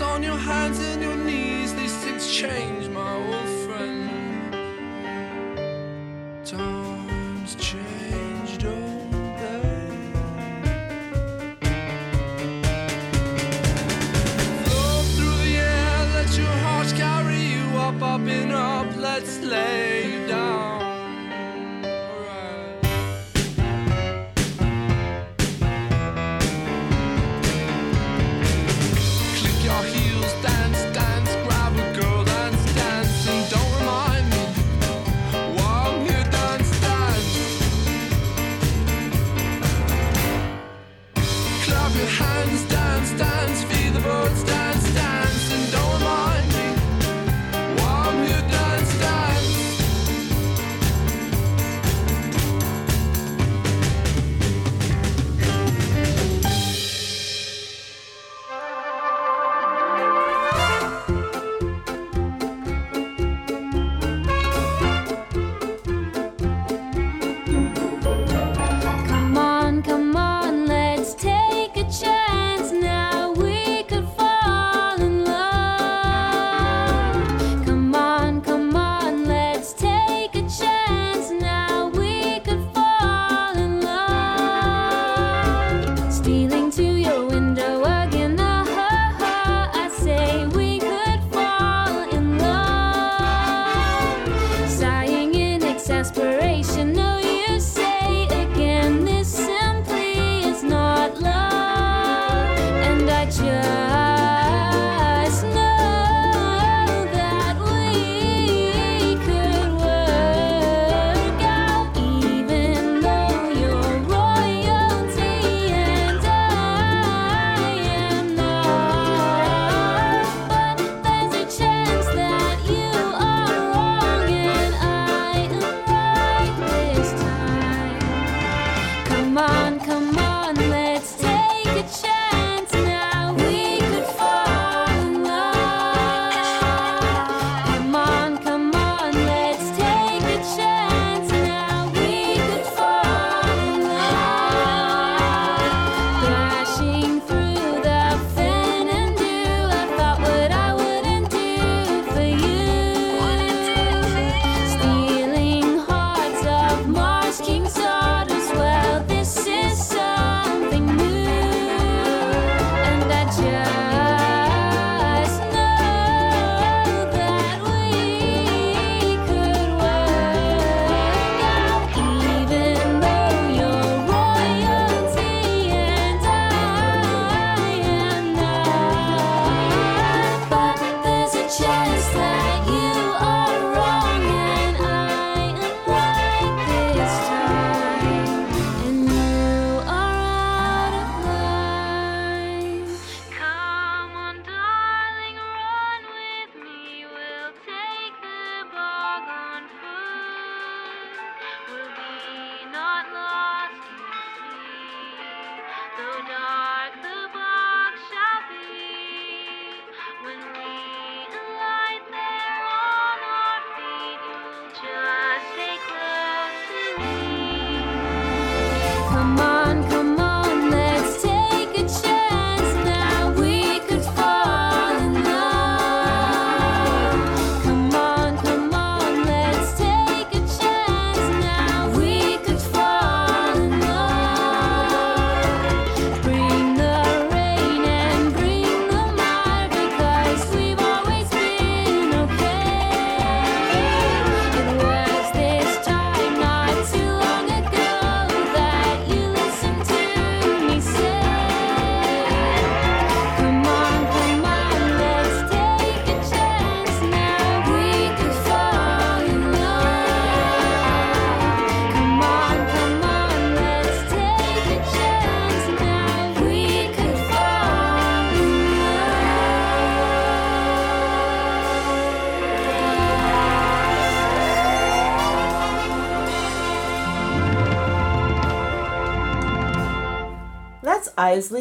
on your hands and your knees, these things change.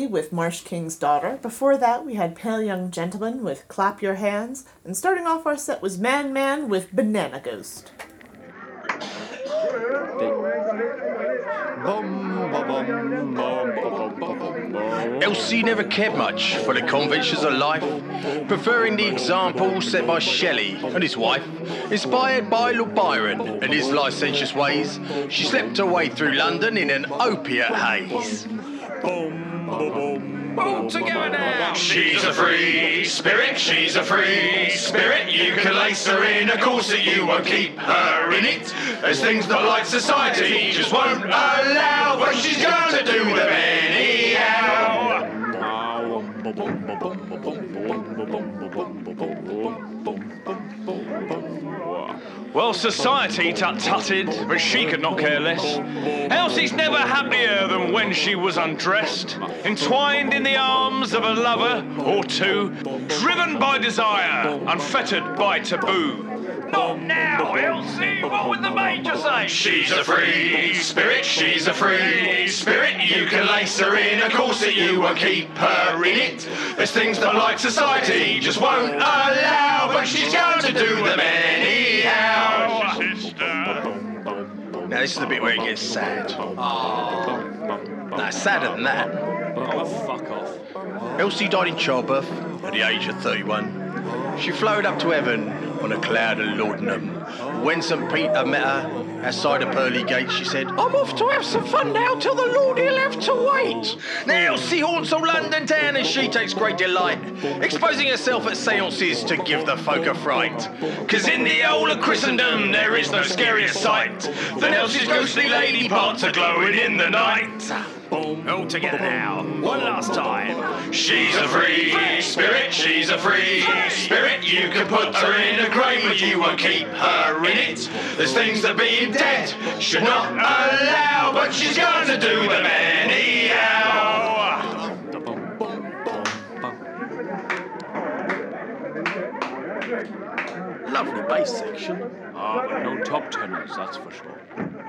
With Marsh King's Daughter. Before that, we had Pale Young Gentlemen with Clap Your Hands. And starting off our set was Man Man with Banana Ghost. Elsie never cared much for the conventions of life, preferring the example set by Shelley and his wife. Inspired by Lord Byron and his licentious ways, she slept her way through London in an opiate haze. Boom. All together now. She's a free spirit, she's a free spirit. You can lace her in a corset, you won't keep her in it. There's things that like society just won't allow, but she's going to do them anyhow. Well, society tut-tutted, but she could not care less. Elsie's never happier than when she was undressed, entwined in the arms of a lover or two, driven by desire, unfettered by taboo. Not now, Elsie. What would the major say? She's a free spirit, she's a free spirit. You can lace her in a corset, you won't keep her in it. There's things that like society just won't allow, but she's going to do them anyhow. Now this is the bit where it gets sad. No, sadder than that. Oh, fuck off. Elsie died in childbirth at the age of 31. She floated up to heaven on a cloud of laudanum. When St. Peter met her outside the pearly gate, she said, I'm off to have some fun now till the Lord he'll have to wait. Now she haunts all London town and she takes great delight, exposing herself at seances to give the folk a fright. Cause in the whole of Christendom there is no scarier sight than Elsie's ghostly lady parts are glowing in the night. All together now, one last time. She's a free spirit, she's a free spirit. You can put her in a grave, but you won't keep her in it. There's things that being dead should not allow, but she's gonna do them anyhow. Lovely bass section. Ah, but no top tenors, that's for sure.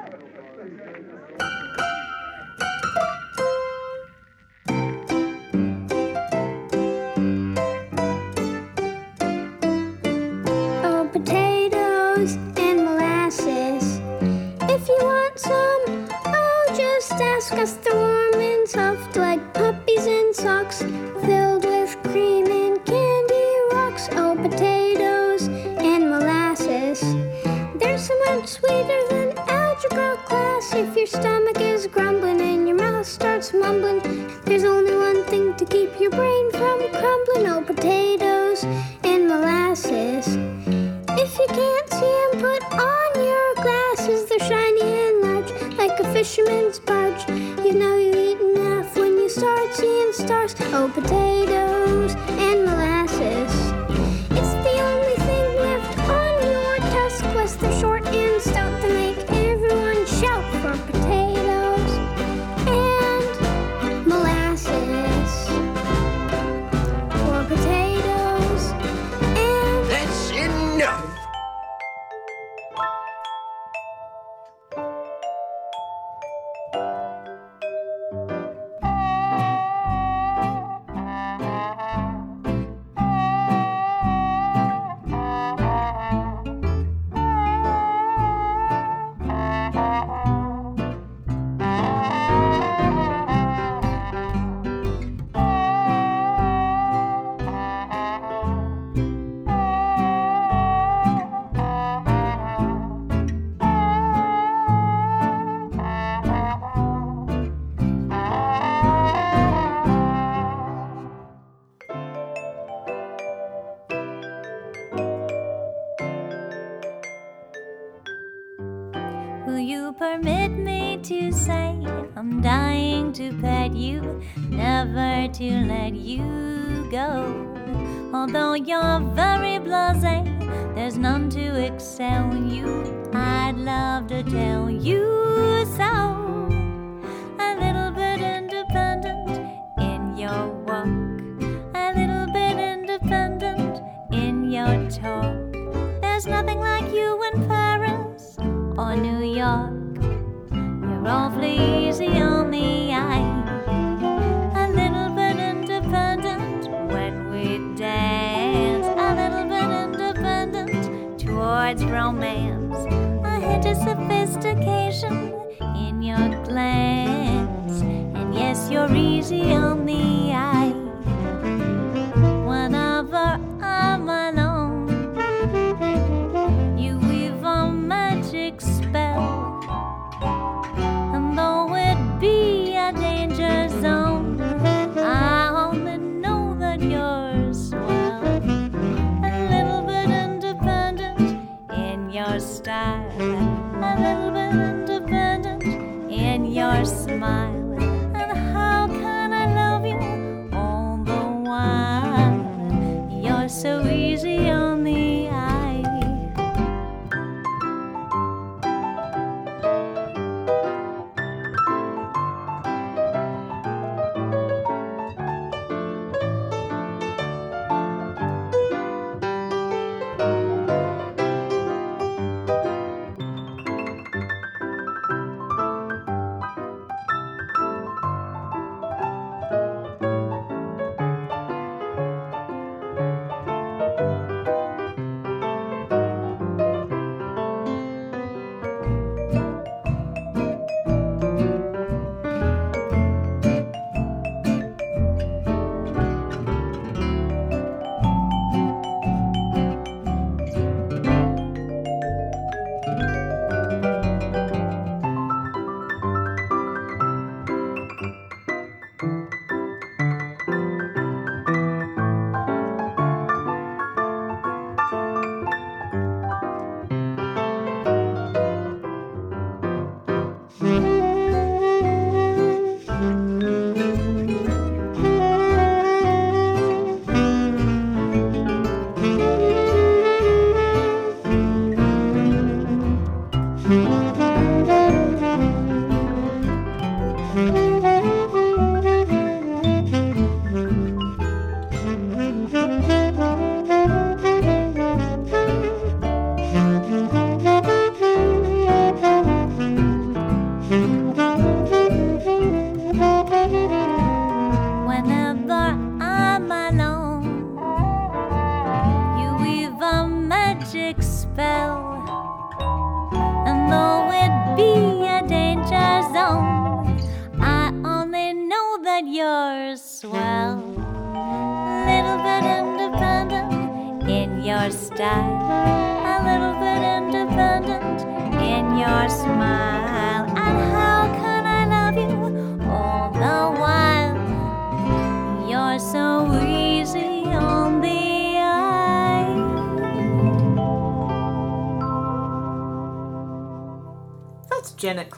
Some, oh, just ask us. They're warm and soft like puppies in socks, filled with cream and candy rocks. Oh, potatoes and molasses. They're so much sweeter than algebra class. If your stomach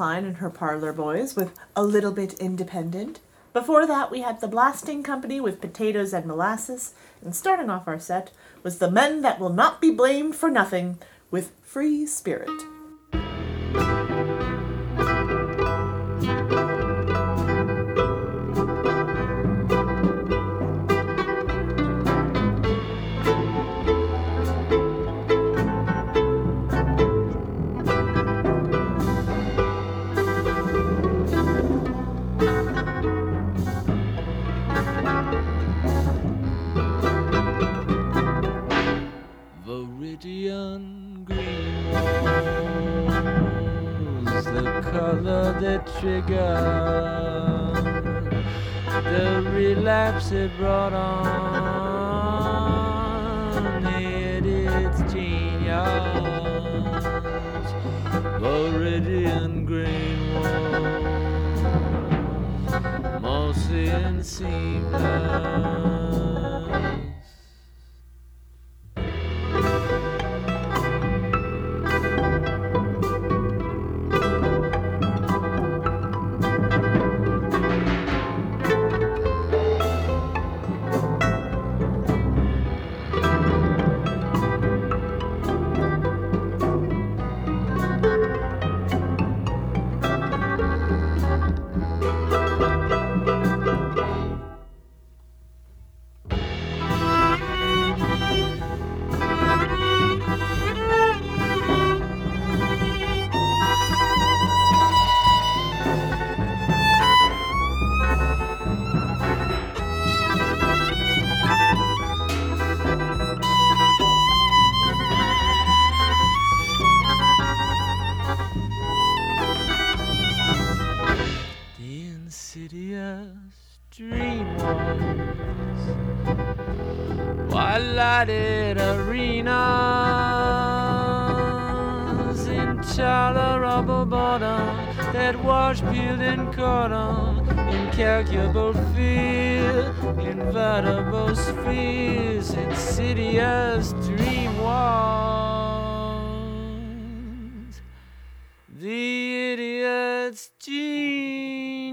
Klein and her Parlor Boys with A Little Bit Independent. Before that, we had The Blasting Company with Potatoes and Molasses. And starting off our set was The Men That Will Not Be Blamed for Nothing with Free Spirit. Viridian green was the color that triggered the relapse it brought on it its genius. Viridian green was mostly and seamless. Lighted arenas intolerable boredom that wash peeled and caught incalculable fear invertible spheres insidious dream walls. The idiot's Quality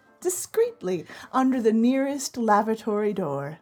discreetly under the nearest lavatory door.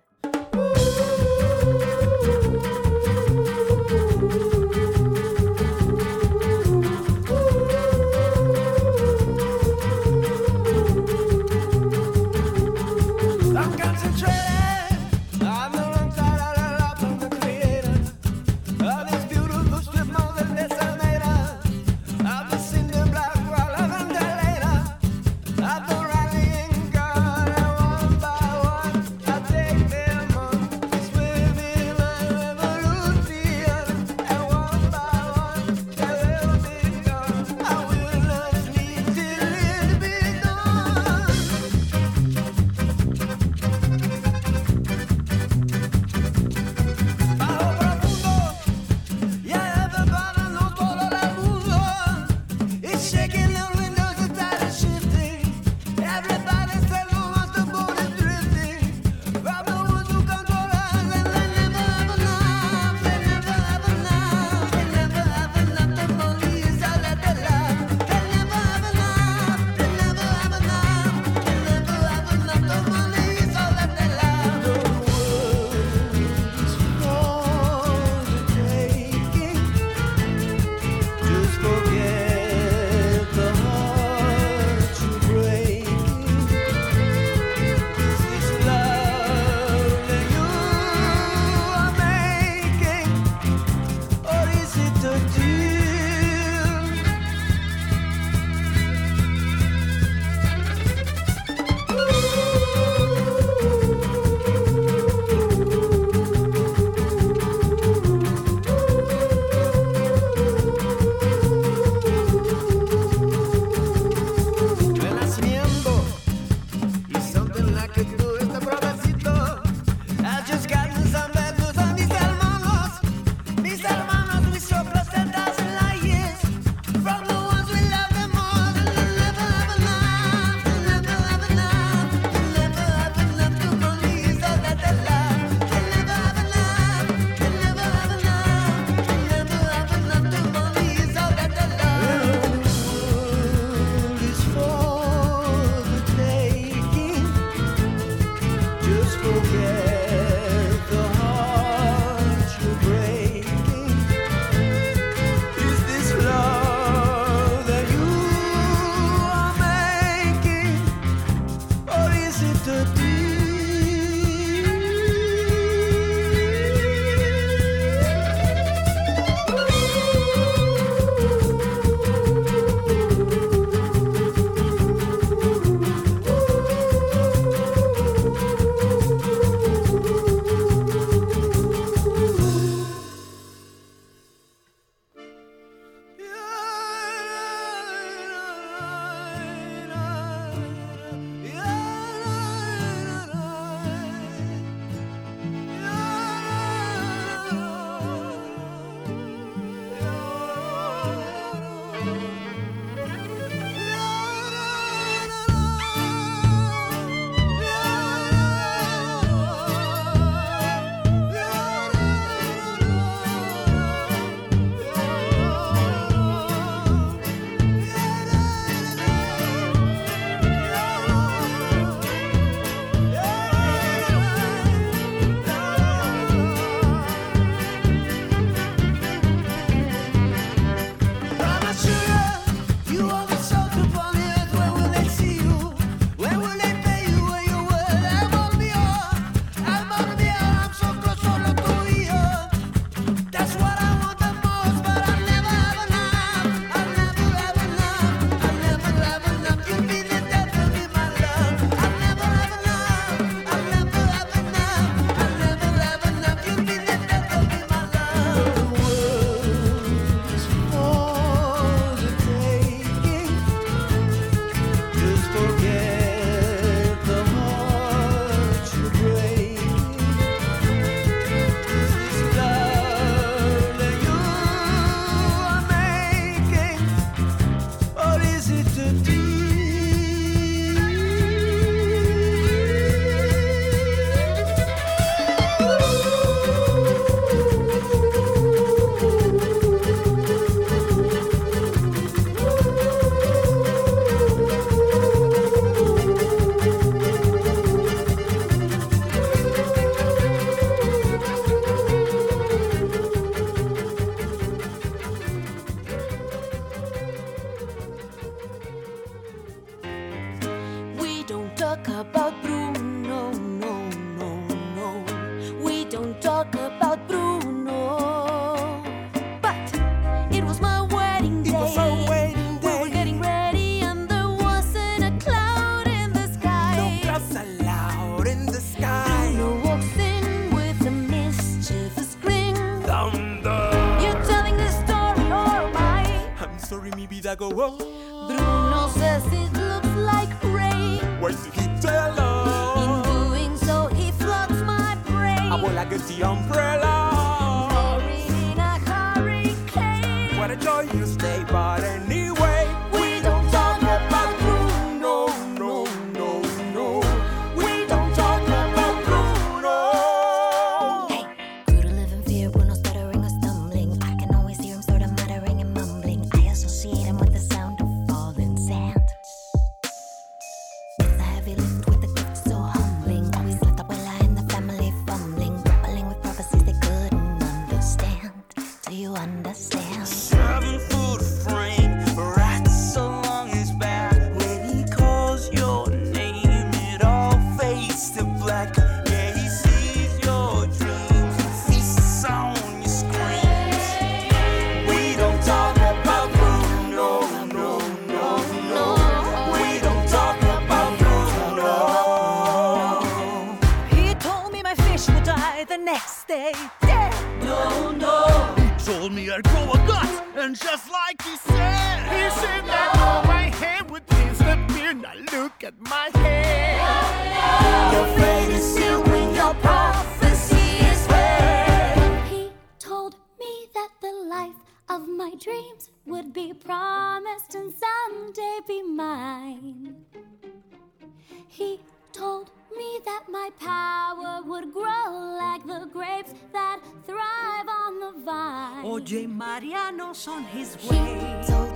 Go whoa. Just On his way.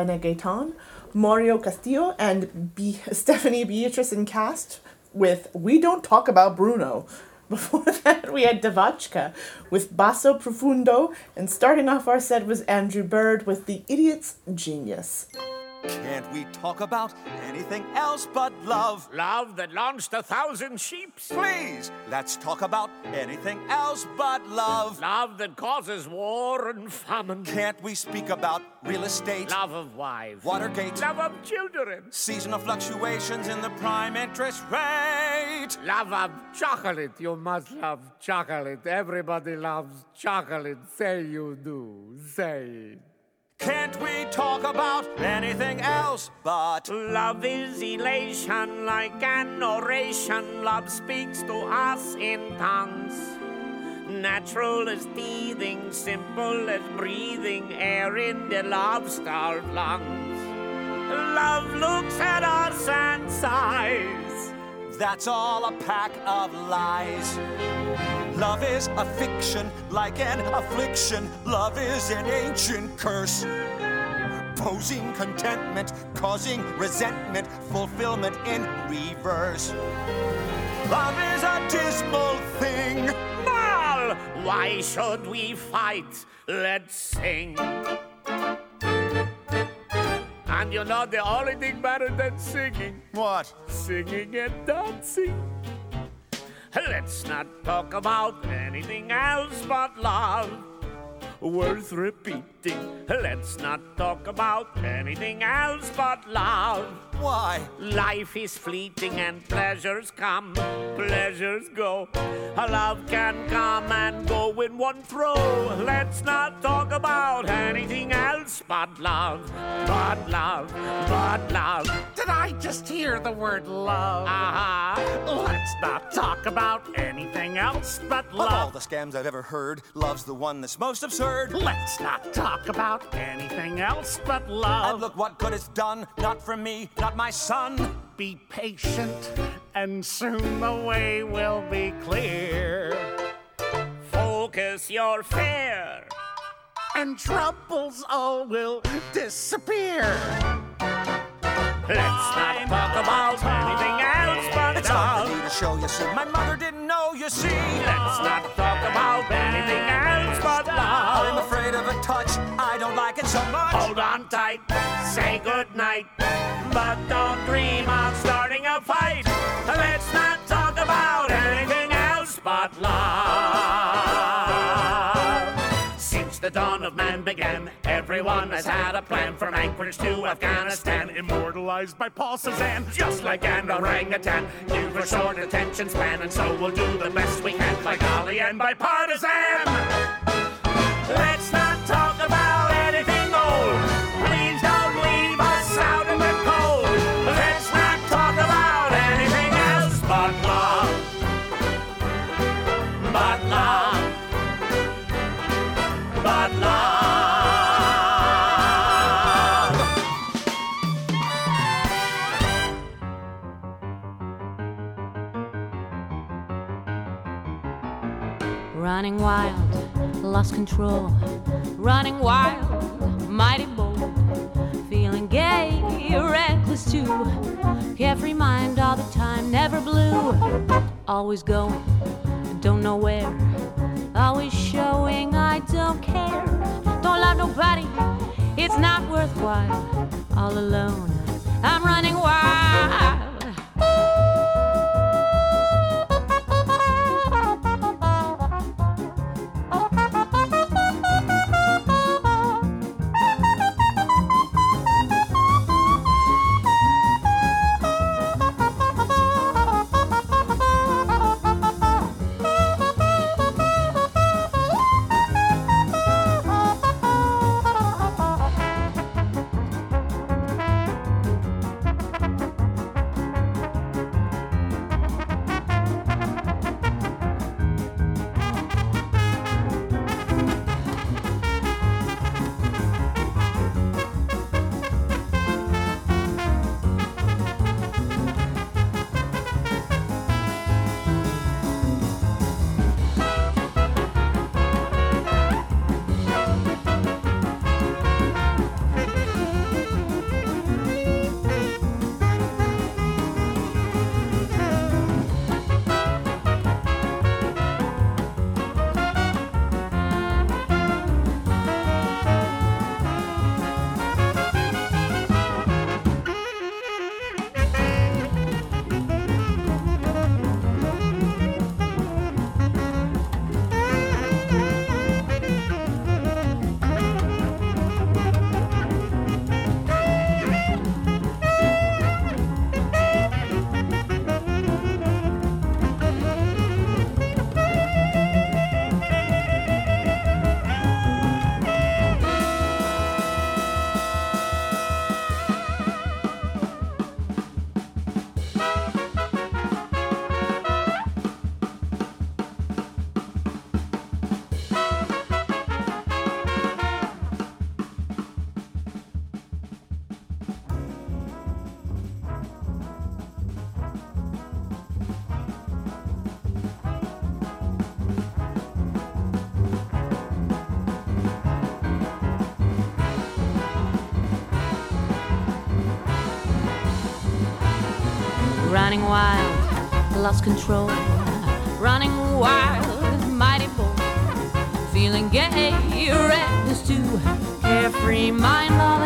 Carolina Gaitan, Mauro Castillo, and Be- Stephanie Beatriz in cast with We Don't Talk About Bruno. (laughs) Before that, we had DeVotchKa with Basso Profundo, and starting off our set was Andrew Bird with The Idiot's Genius. Can't we talk about anything else but love? Love that launched a thousand sheeps. Please, let's talk about anything else but love. Love that causes war and famine. Can't we speak about real estate? Love of wives. Watergate. Love of children. Seasonal fluctuations in the prime interest rate. Love of chocolate. You must love chocolate. Everybody loves chocolate. Say you do. Say it. Can't we talk about anything else but Love is elation like an oration. Love speaks to us in tongues. Natural as teething, simple as breathing air in the love starved lungs. Love looks at us and sighs. That's all a pack of lies. Love is a fiction, like an affliction. Love is an ancient curse. Posing contentment, causing resentment, fulfillment in reverse. Love is a dismal thing. Mal, why should we fight? Let's sing. And you know the only thing better than singing? What? Singing and dancing. Let's not talk about anything else but love. Worth repeating. Let's not talk about anything else but love. Why? Life is fleeting and pleasures come, pleasures go. A love can come and go in one throw. Let's not talk about anything else but love, but love, but love. Did I just hear the word love? Uh-huh. Let's not talk about anything else but love. Of all the scams I've ever heard, love's the one that's most absurd. Let's not talk about anything else but love. And look what good it's done, not for me, not my son. Be patient, and soon the way will be clear. Focus your fear. And troubles all will disappear. Let's not talk about anything else but It's hard for love. me to show you, see. My mother didn't know, you see. Let's not talk about anything else a touch, I don't like it so much. Hold on tight, say goodnight, but don't dream of starting a fight. Let's not talk about anything else but love. Since the dawn of man began, everyone has had a plan from Anchorage to Afghanistan, immortalized by Paul Cezanne. Just like an orangutan, you've a short attention span, and so we'll do the best we can by golly and by partisan. Let's not talk about anything old. Please don't leave us out in the cold. Let's not talk about anything else but love. But love. But love. Running wild, lost control. Running wild, mighty bold. Feeling gay, reckless too. Carefree mind all the time, never blue. Always going, don't know where. Always showing I don't care. Don't love nobody, it's not worthwhile. All alone, I'm running wild. Lost control. Running wild, mighty bold. Feeling gay, reckless too. Carefree mind all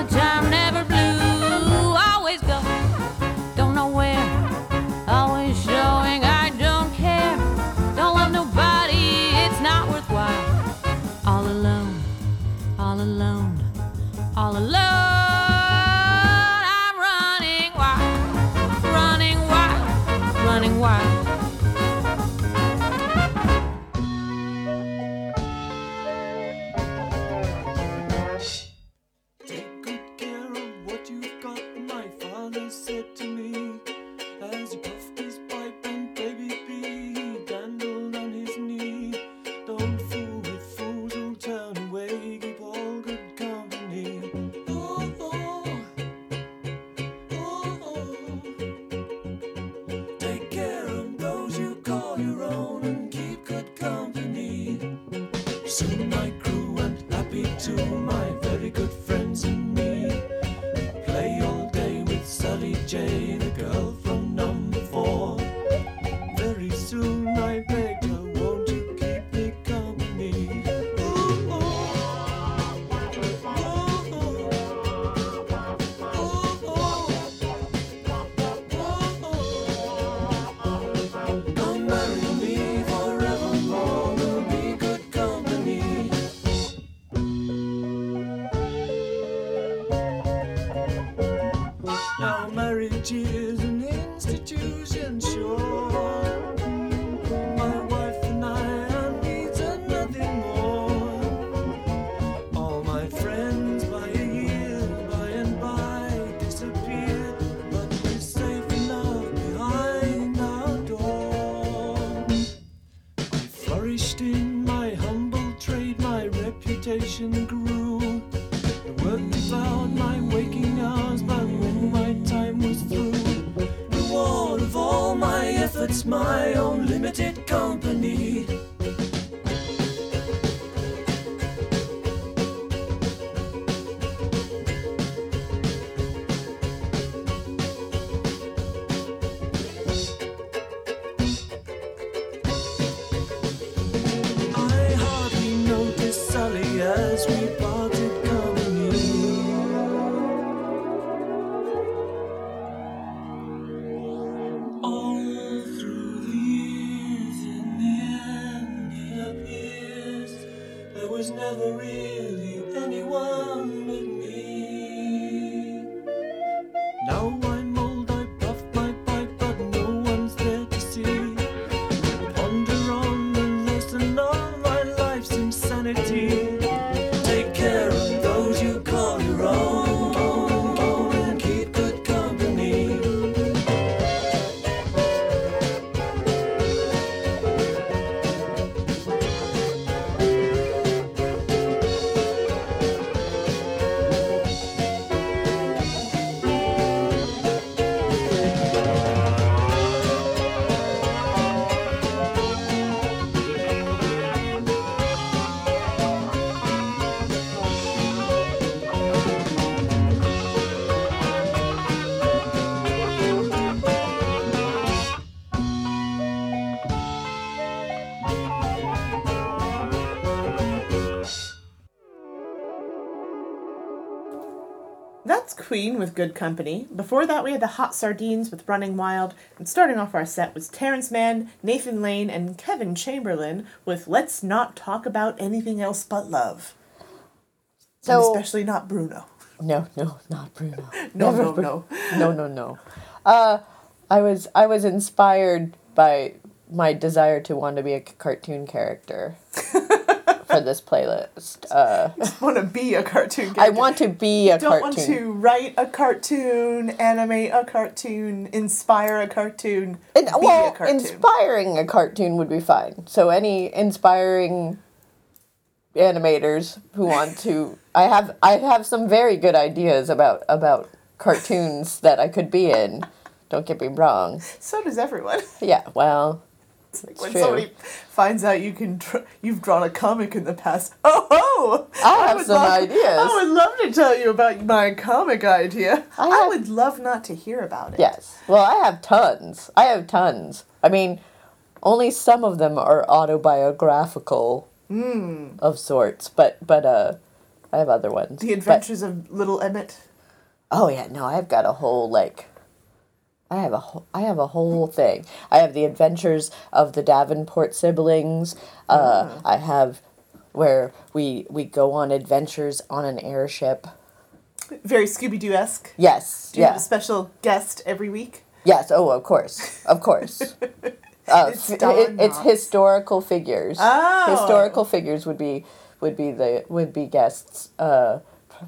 there was never really anyone but me. With Good Company. Before that, we had the Hot Sardines with Running Wild. And starting off our set was Terrence Mann, Nathan Lane, and Kevin Chamberlin with Let's Not Talk About Anything Else But Love. and So- especially not Bruno. No, no, not Bruno. (laughs) No, Never no, no. no, no, no. Uh, I was I was inspired by my desire to want to be a cartoon character (laughs) for this playlist. Uh, (laughs) want to be a cartoon character. I want to be a You don't cartoon. want to write a cartoon, animate a cartoon, inspire a cartoon, And, be well, a cartoon. inspiring a cartoon would be fine. So any inspiring animators who want to, I have I have some very good ideas about about cartoons that I could be in. Don't get me wrong. so does everyone. (laughs) Yeah, well, Like it's when true. somebody finds out you can, dr- you've drawn a comic in the past. (laughs) Oh ho! I have would some love- ideas. I would love to tell you about my comic idea. I, have- would love not to hear about it. Yes. Well, I have tons. I have tons. I mean, only some of them are autobiographical Mm. of sorts, but but uh, I have other ones. The But- Adventures of Little Emmett. Oh yeah, no, I've got a whole like I have a whole, I have a whole thing. I have the adventures of the Davenport siblings. Uh, Ah. I have where we we go on adventures on an airship. Very Scooby Doo esque. Yes, Do you have a special guest every week? Yes, oh, of course. Of course. (laughs) Uh, It's it- it's historical figures. Oh. Historical figures would be would be the would be guests uh,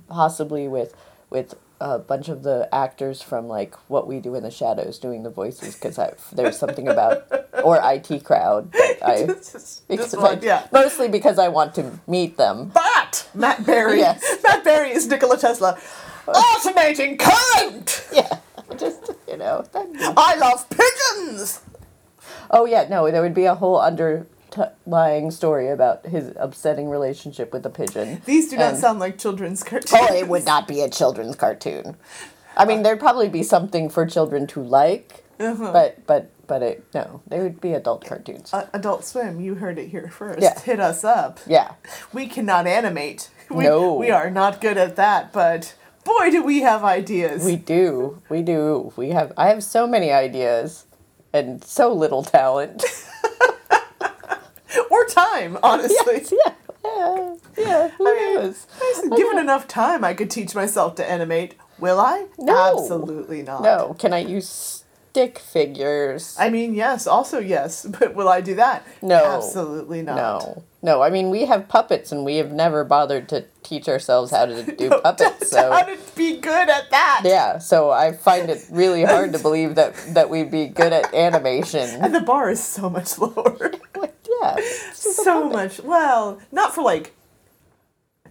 possibly with with a bunch of the actors from like What We Do in the Shadows doing the voices because there's something about (laughs) or IT crowd that (laughs) I Just- because one, I- yeah. mostly because I want to meet them. But Matt Berry. (laughs) Yes. Matt Berry is Nikola Tesla. Alternating current. Yeah. Just you know. I love pigeons. Oh yeah, no, there would be a whole underlying story about his upsetting relationship with the pigeon. These do not And- sound like children's cartoons. Oh, it would not be a children's cartoon. I mean, there'd probably be something for children to like, Uh-huh. but but but it no, they would be adult cartoons. Uh, Adult Swim, you heard it here first. Yeah. Hit us up. Yeah. We cannot animate. We, No. We are not good at that, but boy, do we have ideas. We do, we do. We have. I have so many ideas, and so little talent. (laughs) (laughs) or time, honestly. yeah, yeah, yeah. Who knows? Given enough time, I could teach myself to animate. Will I? No. Absolutely not. No, can I use stick figures? I mean, yes, also yes, (laughs) but will I do that? No. Absolutely not. No, no. I mean, we have puppets, and we have never bothered to teach ourselves how to (laughs) do (laughs) puppets. So How to be good at that? yeah, so I find it really hard to believe that that we'd be good at animation. And the bar is so much lower. yeah. So much. Well, not for like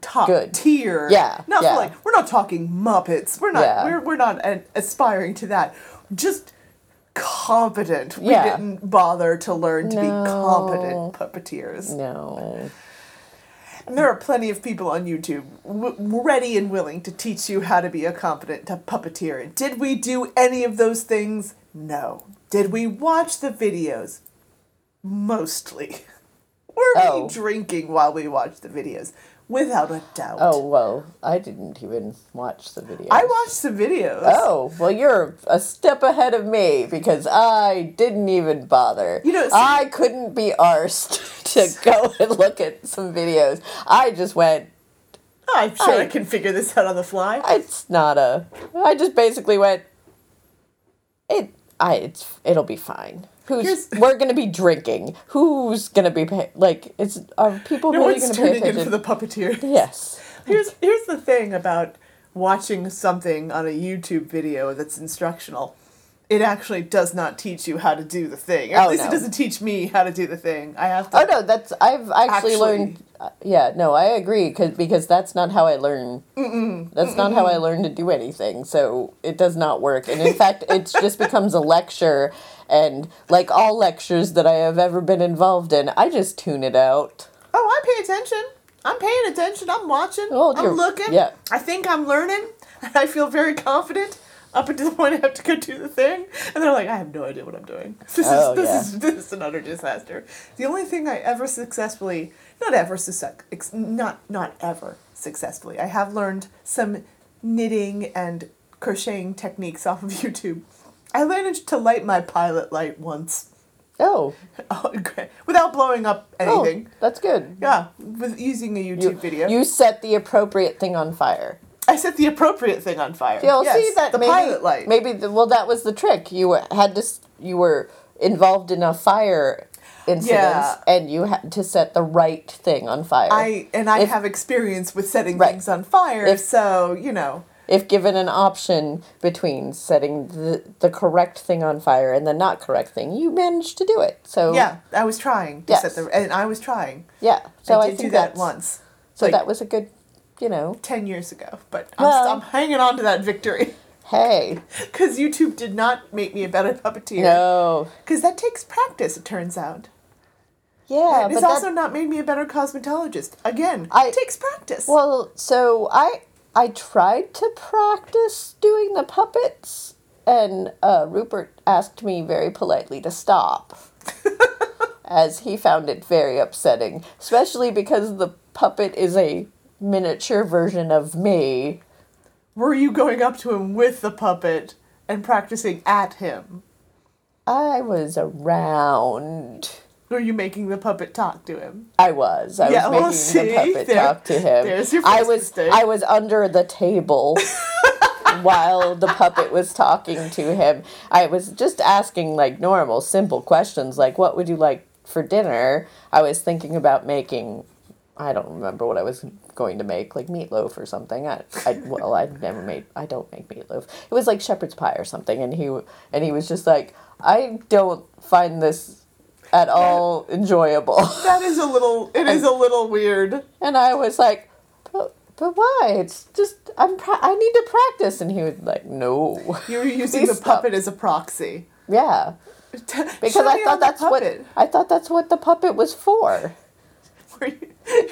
top Good. tier. Yeah, Not yeah. for like we're not talking Muppets. We're not Yeah. we're we're not uh, aspiring to that. Just competent. We Yeah. didn't bother to learn to be competent puppeteers. No. And there are plenty of people on YouTube w- ready and willing to teach you how to be a competent puppeteer. Did we do any of those things? No. Did we watch the videos? Mostly. (laughs) Were Oh. we drinking while we watched the videos? Without a doubt. Oh well, I didn't even watch the video. I watched the videos. Oh, well, you're a step ahead of me because I didn't even bother. You know, I couldn't be arsed (laughs) to go and look at some videos. I just went, I'm sure I, I- can figure this out on the fly. it's not a. I just basically went, it. I it's it'll be fine. Who's Here's- we're gonna be drinking? Who's gonna be pay, like? It's are people no really one's gonna pay attention? for the puppeteer. yes. Here's here's the thing about watching something on a YouTube video that's instructional. It actually does not teach you how to do the thing. Or at Oh, least no. it doesn't teach me how to do the thing. I have to. Oh no, that's I've actually, Actually- learned. uh, Yeah, no, I agree cause, because that's not how I learn. Mm-mm. That's not how I learn to do anything. So it does not work, and in fact, it just becomes a lecture. And like all lectures that I have ever been involved in, I just tune it out. Oh, I pay attention. I'm paying attention. I'm watching. Oh, I'm looking. yeah. I think I'm learning. (laughs) I feel very confident up until (laughs) the point I have to go do the thing. And they're like, I have no idea what I'm doing. (laughs) This Oh, is this yeah. is this is an utter disaster. The only thing I ever successfully not ever not not ever successfully. I have learned some knitting and crocheting techniques off of YouTube. I managed to light my pilot light once. Oh. (laughs) oh okay. Without blowing up oh, anything. Oh, that's good. Yeah, with using a YouTube video. You set the appropriate thing on fire. I set the appropriate thing on fire. You'll yes, see that the maybe, pilot light. Maybe the, well, that was the trick. You had to. You were involved in a fire incident, Yeah. and you had to set the right thing on fire. I and I If- have experience with setting things on fire, If- so you know. If given an option between setting the, the correct thing on fire and the not correct thing, you managed to do it. So Yeah, I was trying to Yes. set the, and I was trying. yeah. So I I, did think do that once. So Like- that was a good, you know. Ten years ago, but I'm, Well- I'm hanging on to that victory. Hey. (laughs) Because YouTube did not make me a better puppeteer. No. Because that takes practice, it turns out. Yeah, it's that- also not made me a better cosmetologist. Again, it takes practice. Well, so I I tried to practice doing the puppets, and uh, Rupert asked me very politely to stop, (laughs) as he found it very upsetting, especially because the puppet is a miniature version of me. Were you going up to him with the puppet and practicing at him? I was around. Were you making the puppet talk to him? I was. I Yeah, was well, making see, the puppet there- talk to him. there's your I was mistake. I was under the table (laughs) while the puppet was talking to him. I was just asking like normal, simple questions like what would you like for dinner? I was thinking about making I don't remember what I was going to make, like meatloaf or something. I, I well, I've never made. I don't make meatloaf. It was like shepherd's pie or something, and he and he was just like, I don't find this at all enjoyable. That is a little. It is a little weird. And I was like, but, but why? It's just I'm. Pra- I need to practice. And he was like, no. You were (laughs) using the puppet as a proxy. Yeah. because Show I thought that's what. I thought that's what the puppet was for. (laughs)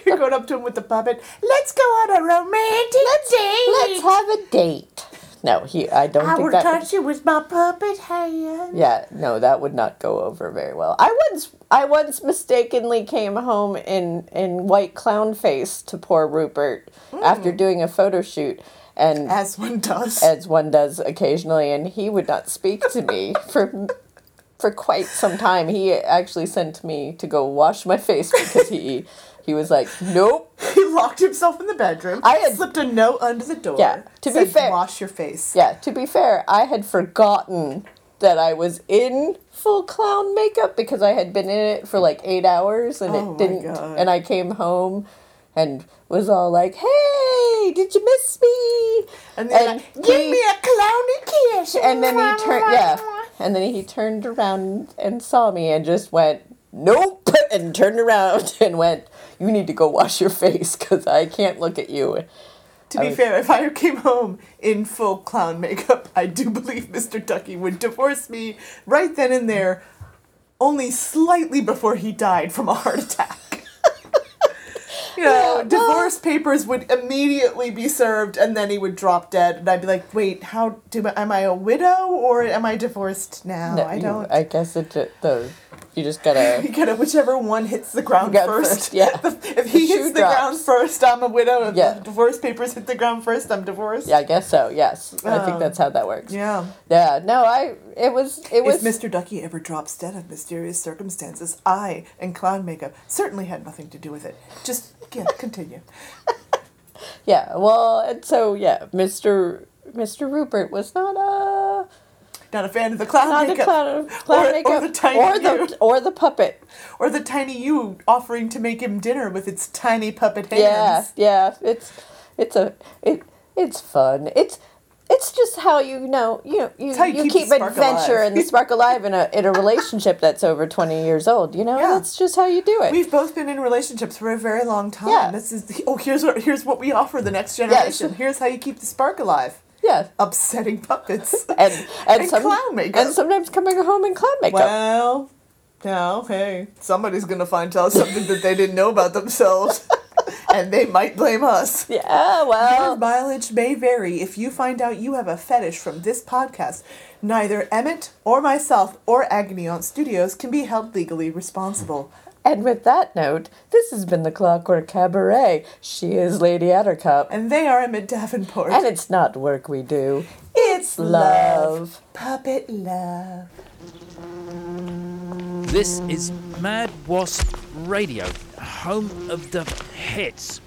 You're going up to him with the puppet. Let's go on a romantic let's, date. Let's have a date. No, he. I don't I think will that. touch you with my puppet hand. Yeah, no, that would not go over very well. I once I once mistakenly came home in in white clown face to poor Rupert hmm. after doing a photo shoot and as one does. As one does occasionally and he would not speak to me for for quite some time. He actually sent me to go wash my face because he he was like, "Nope." He locked himself in the bedroom. I had slipped a note under the door. Yeah, to be fair- wash your face. Yeah, to be fair, I had forgotten that I was in full clown makeup because I had been in it for like eight hours and Oh it didn't. And I came home and was all like, "Hey, did you miss me?" And then like, give me a clowny kiss. And then he turned, yeah, and then he turned around and saw me and just went, "Nope," (laughs) and turned around and went, "You need to go wash your face because I can't look at you." To I be was- fair, if I came home in full clown makeup, I do believe Mr. Ducky would divorce me right then and there, only slightly before he died from a heart attack. (laughs) You know, (laughs) divorce papers would immediately be served, and then he would drop dead, and I'd be like, "Wait, how do am I a widow or am I divorced now? No, I you- don't." I guess it the you just gotta. (laughs) You gotta whichever one hits the ground first. first, yeah. (laughs) if he The hits the drops. ground first, I'm a widow. If Yeah. the divorce papers hit the ground first, I'm divorced. Yeah, I guess so. Yes, I think that's how that works. Yeah. Yeah. No, I. It was. It was. If Mr. Ducky ever drops dead of mysterious circumstances, I and clown makeup certainly had nothing to do with it. Just yeah, continue. (laughs) Yeah. Well, and so yeah, Mr. Mr. Rupert was not a Not a fan of the clown not makeup. a clown, clown or, makeup or the tiny or the you. or the puppet. Or the tiny you offering to make him dinner with its tiny puppet hands. Yeah. Yeah. It's it's a it it's fun. It's it's just how you know you you, you you keep keep adventure alive. and the spark alive in a in a relationship that's over twenty years old. You know, that's just how you do it. We've both been in relationships for a very long time. Yeah. This is the, oh here's what here's what we offer the next generation. Here's how you keep the spark alive. Yeah. Upsetting puppets. (laughs) and and, And some, clown makeup. and sometimes coming home in clown makeup. Well, now, hey, somebody's gonna find out something that they didn't know about themselves, (laughs) and they might blame us. Yeah, well, your mileage may vary. If you find out you have a fetish from this podcast, neither Emmett or myself or Agony Aunt Studios can be held legally responsible. And with that note, this has been the Clockwork Cabaret. She is Lady Attercop. And they are Emmett Davenport. And it's not work we do, It's love. Puppet love. This is Mad Wasp Radio, home of the hits.